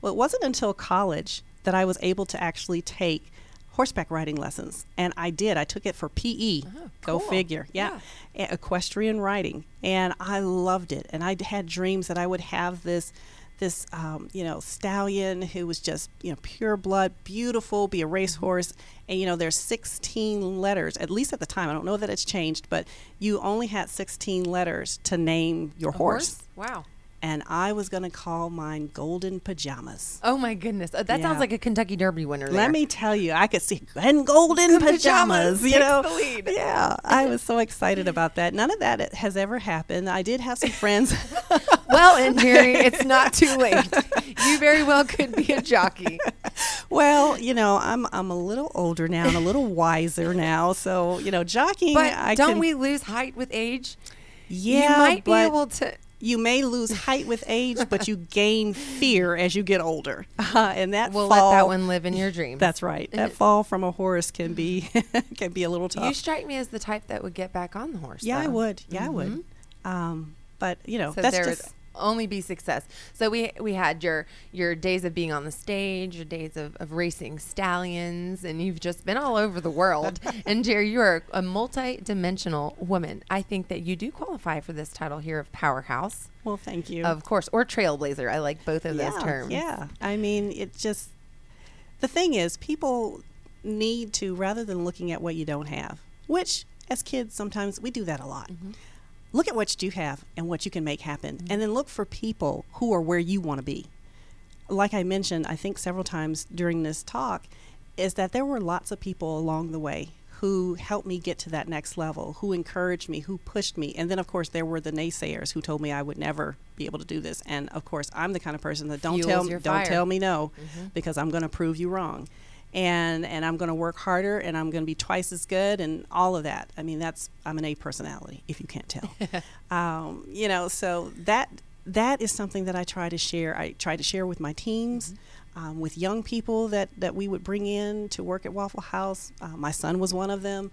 Well, it wasn't until college that I was able to actually take horseback riding lessons, and I did. I took it for PE. Go Oh, cool. figure. Yeah. E- Equestrian riding, and I loved it. And I had dreams that I would have this. This, um, you know, stallion who was just, you know, pure blood, beautiful, be a Mm-hmm. racehorse. And, you know, there's 16 letters, at least at the time. I don't know that it's changed, but you only had 16 letters to name your A horse. Wow. And I was going to call mine Golden Pajamas. Oh my goodness, Uh, that sounds like a Kentucky Derby winner. Let me tell you, I could see Glenn Golden pajamas. pajamas You know, the lead. yeah, I was so excited about that. None of that has ever happened. I did have some friends. Well, Njeri, it's not too late. You very well could be a jockey. well, you know, I'm I'm a little older now and a little wiser now, so you know, jockeying. But I don't can, we lose height with age? Yeah, you might be able to. You may lose height with age, but you gain fear as you get older, uh, and that We'll fall, let that one live in your dreams. That's right. That fall from a horse can be can be a little tough. You strike me as the type that would get back on the horse. Yeah, I would. Yeah, I would. Mm-hmm. Um, but you know, So that's just only be success. So we we had your your days of being on the stage, your days of, of racing stallions, and you've just been all over the world. Njeri, you are a multi-dimensional woman. I think that you do qualify for this title here of powerhouse, well. Thank you. of course, or trailblazer. I like both of yeah, those terms. Yeah, I mean, it just the thing is, people need to rather than looking at what you don't have, which as kids sometimes we do that a lot. Mm-hmm. Look at what you have and what you can make happen, mm-hmm. and then look for people who are where you want to be. Like I mentioned, I think several times during this talk, is that there were lots of people along the way who helped me get to that next level, who encouraged me, who pushed me. And then, of course, there were the naysayers who told me I would never be able to do this. And of course, I'm the kind of person that don't Fuels tell don't fire. tell me no mm-hmm. because I'm going to prove you wrong. And and I'm going to work harder and I'm going to be twice as good and all of that. I mean, that's I'm an A personality if you can't tell. um, you know, so that that is something that I try to share. I try to share with my teams, um, with young people that that we would bring in to work at Waffle House. Uh, my son was one of them.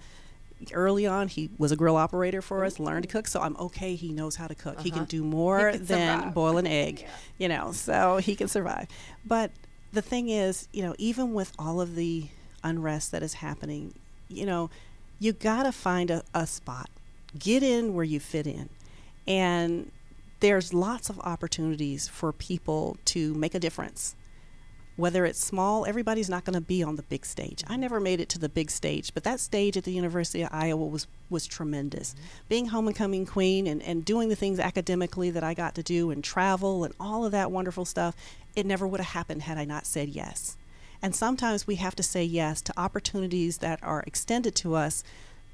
Early on, he was a grill operator for us, learned to cook. So I'm okay. He knows how to cook. He can Uh-huh. do more can than survive. boil an egg, you know. So he can survive. But the thing is, you know, even with all of the unrest that is happening, you know, you got to find a, a spot. Get in where you fit in. And there's lots of opportunities for people to make a difference. Whether it's small, everybody's not going to be on the big stage. I never made it to the big stage, but that stage at the University of Iowa was, was tremendous. Mm-hmm. Being homecoming queen and, and doing the things academically that I got to do and travel and all of that wonderful stuff, it never would have happened had I not said yes. And sometimes we have to say yes to opportunities that are extended to us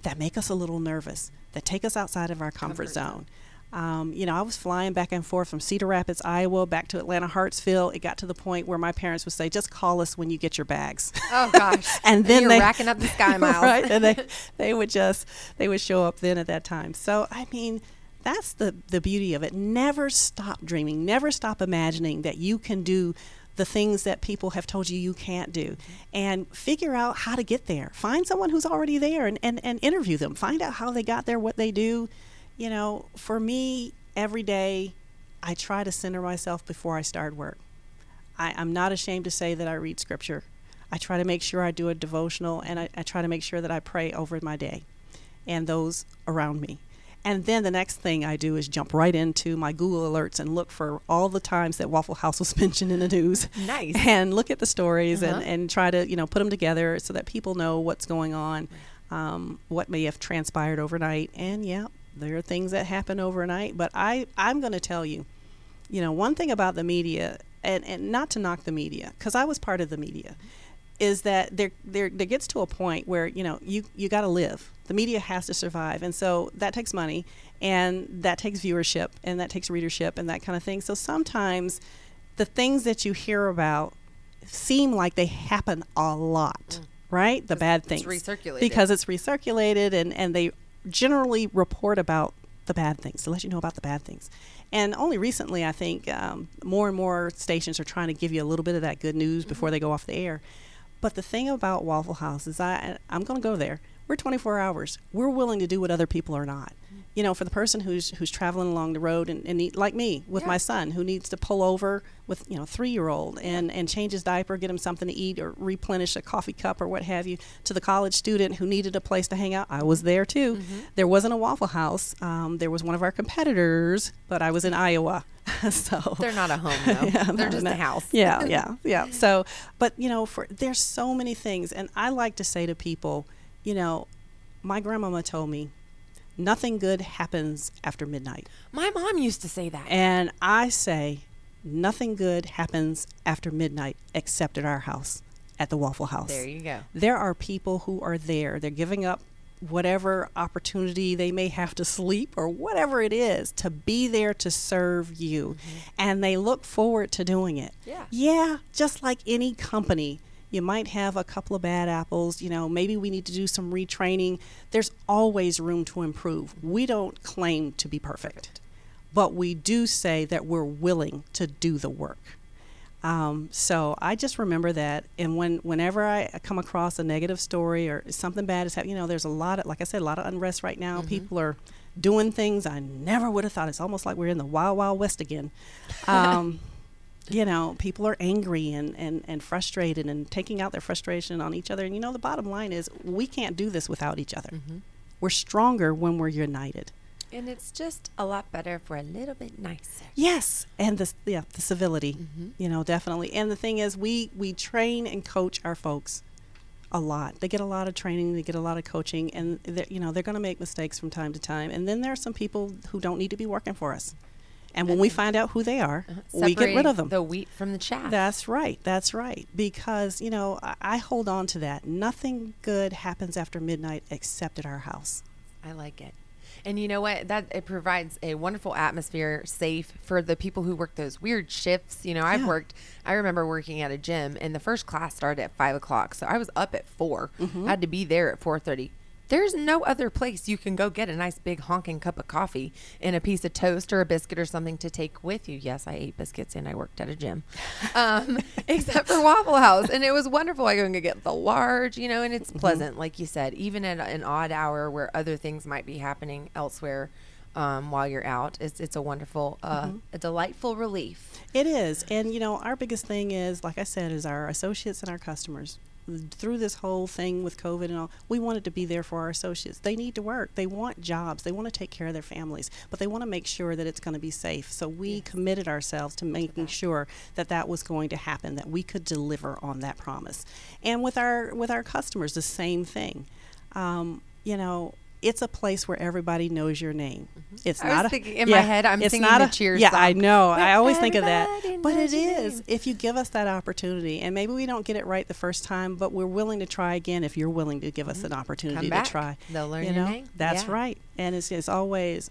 that make us a little nervous, that take us outside of our comfort, comfort zone. Um, you know, I was flying back and forth from Cedar Rapids, Iowa, back to Atlanta Hartsfield. It got to the point where my parents would say, "Just call us when you get your bags." Oh gosh! and then and they racking up the sky miles, right? And they they would just they would show up then at that time. So I mean, that's the the beauty of it. Never stop dreaming. Never stop imagining that you can do the things that people have told you you can't do and figure out how to get there. Find someone who's already there and, and, and interview them. Find out how they got there, what they do. You know, for me, every day, I try to center myself before I start work. I, am not ashamed to say that I read scripture. I try to make sure I do a devotional and I, I try to make sure that I pray over my day and those around me. And then the next thing I do is jump right into my Google alerts and look for all the times that Waffle House was mentioned in the news. Nice. And look at the stories uh-huh. and, and try to, you know, put them together so that people know what's going on, um, what may have transpired overnight. And yeah, there are things that happen overnight. But I, I'm going to tell you, you know, one thing about the media, and, and not to knock the media, because I was part of the media, is that there, there, there gets to a point where, you know, you, you got to live the media has to survive and so that takes money and that takes viewership and that takes readership and that kind of thing so sometimes the things that you hear about seem like they happen a lot mm. right the bad things recirculated. because it's recirculated and and they generally report about the bad things to let you know about the bad things and only recently i think um, more and more stations are trying to give you a little bit of that good news mm-hmm. before they go off the air but the thing about waffle house is i i'm going to go there we're 24 hours. We're willing to do what other people are not. You know, for the person who's who's traveling along the road and, and need, like me with yeah. my son who needs to pull over with you know three year old and and change his diaper, get him something to eat or replenish a coffee cup or what have you. To the college student who needed a place to hang out, I was there too. Mm-hmm. There wasn't a Waffle House. Um, there was one of our competitors, but I was in Iowa. so they're not a home though. yeah, they're just a house. yeah, yeah, yeah. So, but you know, for there's so many things, and I like to say to people you know, my grandmama told me nothing good happens after midnight. My mom used to say that. And I say nothing good happens after midnight except at our house, at the Waffle House. There you go. There are people who are there. They're giving up whatever opportunity they may have to sleep or whatever it is to be there to serve you. Mm-hmm. And they look forward to doing it. Yeah. Yeah, just like any company you might have a couple of bad apples. You know, maybe we need to do some retraining. There's always room to improve. We don't claim to be perfect, but we do say that we're willing to do the work. Um, so I just remember that, and when whenever I come across a negative story or something bad is happening, you know, there's a lot of, like I said, a lot of unrest right now. Mm-hmm. People are doing things I never would have thought. It's almost like we're in the wild, wild west again. Um, you know, people are angry and, and, and frustrated and taking out their frustration on each other. And, you know, the bottom line is we can't do this without each other. Mm-hmm. We're stronger when we're united. And it's just a lot better if we're a little bit nicer. Yes, and the yeah the civility, mm-hmm. you know, definitely. And the thing is, we we train and coach our folks a lot. They get a lot of training, they get a lot of coaching, and you know they're going to make mistakes from time to time. And then there are some people who don't need to be working for us. And when we find out who they are, uh, we get rid of them. The wheat from the chaff. That's right. That's right. Because, you know, I, I, hold on to that. Nothing good happens after midnight except at our house. I like it. And you know what? That it provides a wonderful atmosphere, safe for the people who work those weird shifts. You know, I've yeah. worked. I remember working at a gym, and the first class started at five o'clock, so I was up at 4 mm-hmm. I had to be there at four thirty there's no other place you can go get a nice big honking cup of coffee and a piece of toast or a biscuit or something to take with you. Yes, I ate biscuits and I worked at a gym, um, except for Waffle House, and it was wonderful. I could get the large, you know, and it's mm-hmm. pleasant, like you said, even at an odd hour where other things might be happening elsewhere. Um, while you're out, it's it's a wonderful, uh, mm-hmm. a delightful relief. It is, and you know, our biggest thing is, like I said, is our associates and our customers through this whole thing with COVID and all, we wanted to be there for our associates. They need to work. They want jobs. They want to take care of their families, but they want to make sure that it's going to be safe. So we yes. committed ourselves to making sure that that was going to happen, that we could deliver on that promise. And with our with our customers, the same thing. Um, you know, it's a place where everybody knows your name. It's Mm-hmm. I was not a, thinking- in my head, I'm it's not a, Cheers Yeah, I song. know. I always think of that. But it is name. if you give us that opportunity, and maybe we don't get it right the first time, but we're willing to try again. If you're willing to give us an opportunity Mm-hmm. Come back. to try, They'll learn you your know, name. That's Yeah. right. And it's, it's always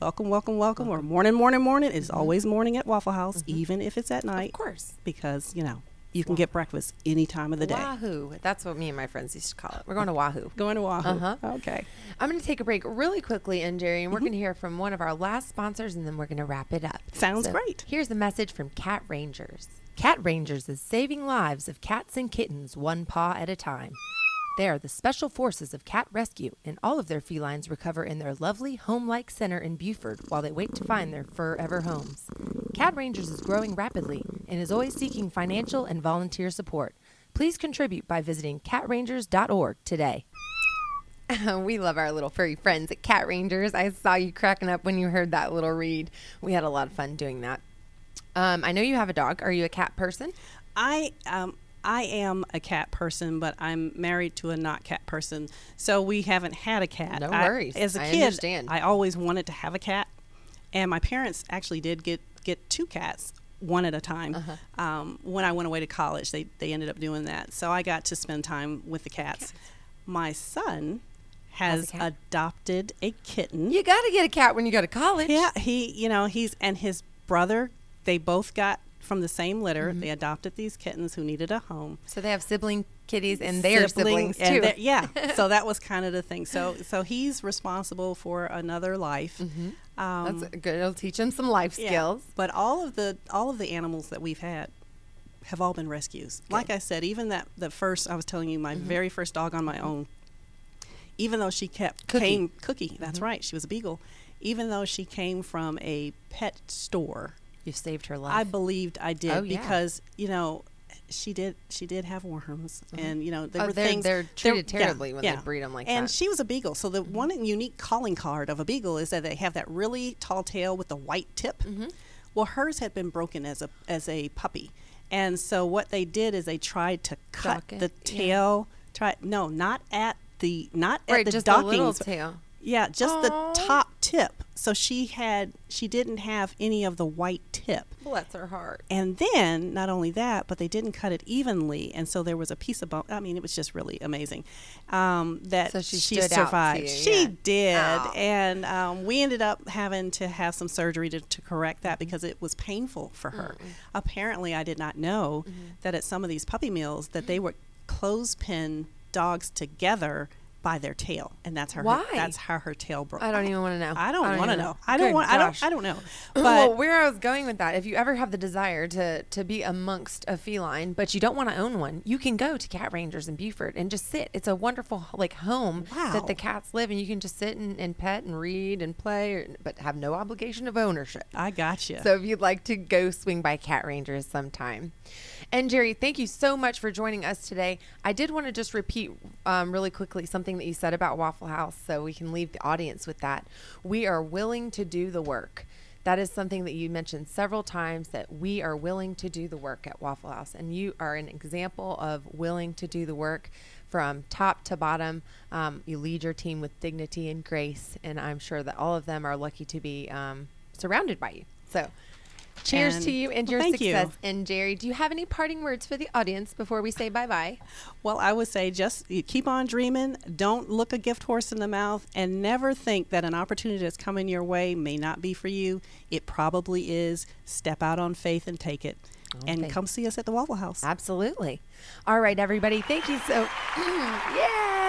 welcome, welcome, welcome, or morning, morning, morning. It's always morning at Waffle House, even if it's at night, Mm-hmm. Of course. because you know you can get breakfast any time of the day. Wahoo. That's what me and my friends used to call it. We're going to Wahoo. Going to Wahoo. Uh-huh. Okay. I'm going to take a break really quickly, Njeri, Mm-hmm. and we're going to hear from one of our last sponsors, and then we're going to wrap it up. Sounds great. Here's a message from Cat Rangers. Cat Rangers is saving lives of cats and kittens one paw at a time. They are the special forces of cat rescue, and all of their felines recover in their lovely home like center in Buford while they wait to find their forever homes. Cat Rangers is growing rapidly and is always seeking financial and volunteer support. Please contribute by visiting catrangers.org today. we love our little furry friends at Cat Rangers. I saw you cracking up when you heard that little read. We had a lot of fun doing that. Um, I know you have a dog. Are you a cat person? I um I am a cat person, but I'm married to a not cat person, so we haven't had a cat. No I- worries. as a I kid, understand. I always wanted to have a cat, and my parents actually did get get two cats one at a time. Uh-huh. Um, when I went away to college, they they ended up doing that, so I got to spend time with the cats. My son Has a adopted a kitten. You got to get a cat when you go to college. Yeah, he, you know, he's and his brother, they both got from the same litter. Mm-hmm. They adopted these kittens who needed a home. So they have sibling kitties and their Sibling- siblings and too. their- yeah, so that was kind of the thing. So, so he's responsible for another life. Um, That's good. It'll teach him some life yeah. skills. But all of the all of the animals that we've had have all been rescues. Like I said, even that the first I was telling you, Mm-hmm. my very first dog on my own. Even though she kept Cookie. came cookie, that's Mm-hmm. right, she was a beagle. Even though she came from a pet store, You saved her life. I believed I did Oh, yeah. because you know she did she did have worms and you know there Oh, were they're- things they're treated terribly when they breed them like and that. Mm-hmm. she was a beagle so the one unique calling card of a beagle is that they have that really tall tail with the white tip Mm-hmm. well hers had been broken as a as a puppy and so what they did is they tried to cut Dock it, the yeah. tail try no not at the not at the just a tail. Yeah, just Aw. the top tip. So she had she didn't have any of the white tip. Bless her heart. And then not only that, but they didn't cut it evenly, and so there was a piece of bone. I mean, it was just really amazing um, that So she she stood out to survived. you, she yeah. did, Ow. and um, we ended up having to have some surgery to, to correct that because it was painful for her. Apparently, I did not know Mm-hmm. that at some of these puppy mills that they would clothespin dogs together by their tail, and that's her. Why? That's how her tail broke. I don't even want to know. I don't want to even know. I don't Good want. I don't. I don't know. But well, where I was going with that, if you ever have the desire to to be amongst a feline, but you don't want to own one, you can go to Cat Rangers in Buford and just sit. It's a wonderful like home that the cats live, and you can just sit and, and pet and read and play, or, but have no obligation of ownership. I got you. So if you'd like to go swing by Cat Rangers sometime. Njeri, thank you so much for joining us today. I did want to just repeat um, really quickly something that you said about Waffle House so we can leave the audience with that. We are willing to do the work. That is something that you mentioned several times that we are willing to do the work at Waffle House. And you are an example of willing to do the work from top to bottom. Um, you lead your team with dignity and grace. And I'm sure that all of them are lucky to be um, surrounded by you. So, cheers And- to you and well, your thank you. success. Njeri, do you have any parting words for the audience before we say bye bye? Well, I would say just keep on dreaming. Don't look a gift horse in the mouth, and never think that an opportunity that's coming your way may not be for you. It probably is. Step out on faith and take it. And come see us at the Waffle House. Absolutely. All right, everybody. Thank you so. Yay!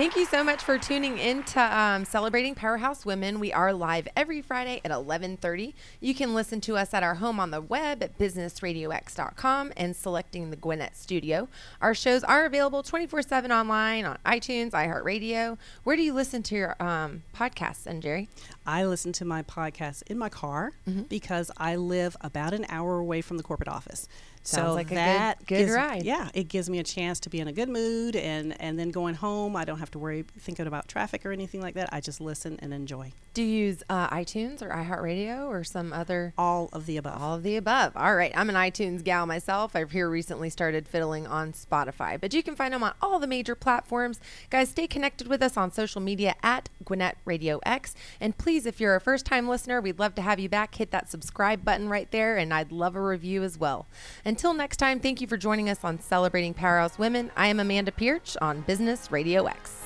Thank you so much for tuning in to um, celebrating Powerhouse Women. We are live every Friday at 11:30. You can listen to us at our home on the web at businessradiox.com and selecting the Gwinnett Studio. Our shows are available 24/7 online on iTunes, iHeartRadio. Where do you listen to your um, podcasts, Njeri? I listen to my podcast in my car Mm-hmm. because I live about an hour away from the corporate office. Sounds so like a good- that good gives- ride. Yeah, it gives me a chance to be in a good mood, and and then going home, I don't have to worry thinking about traffic or anything like that. I just listen and enjoy Do you use uh, iTunes or iHeartRadio or some other? all of the above. All of the above. All right. I'm an iTunes gal myself. I've here recently started fiddling on Spotify, but you can find them on all the major platforms. Guys, stay connected with us on social media at Gwinnett Radio X. And please, if you're a first time listener, we'd love to have you back. Hit that subscribe button right there, and I'd love a review as well. Until next time, thank you for joining us on Celebrating Powerhouse Women. I am Amanda Pierce on Business Radio X.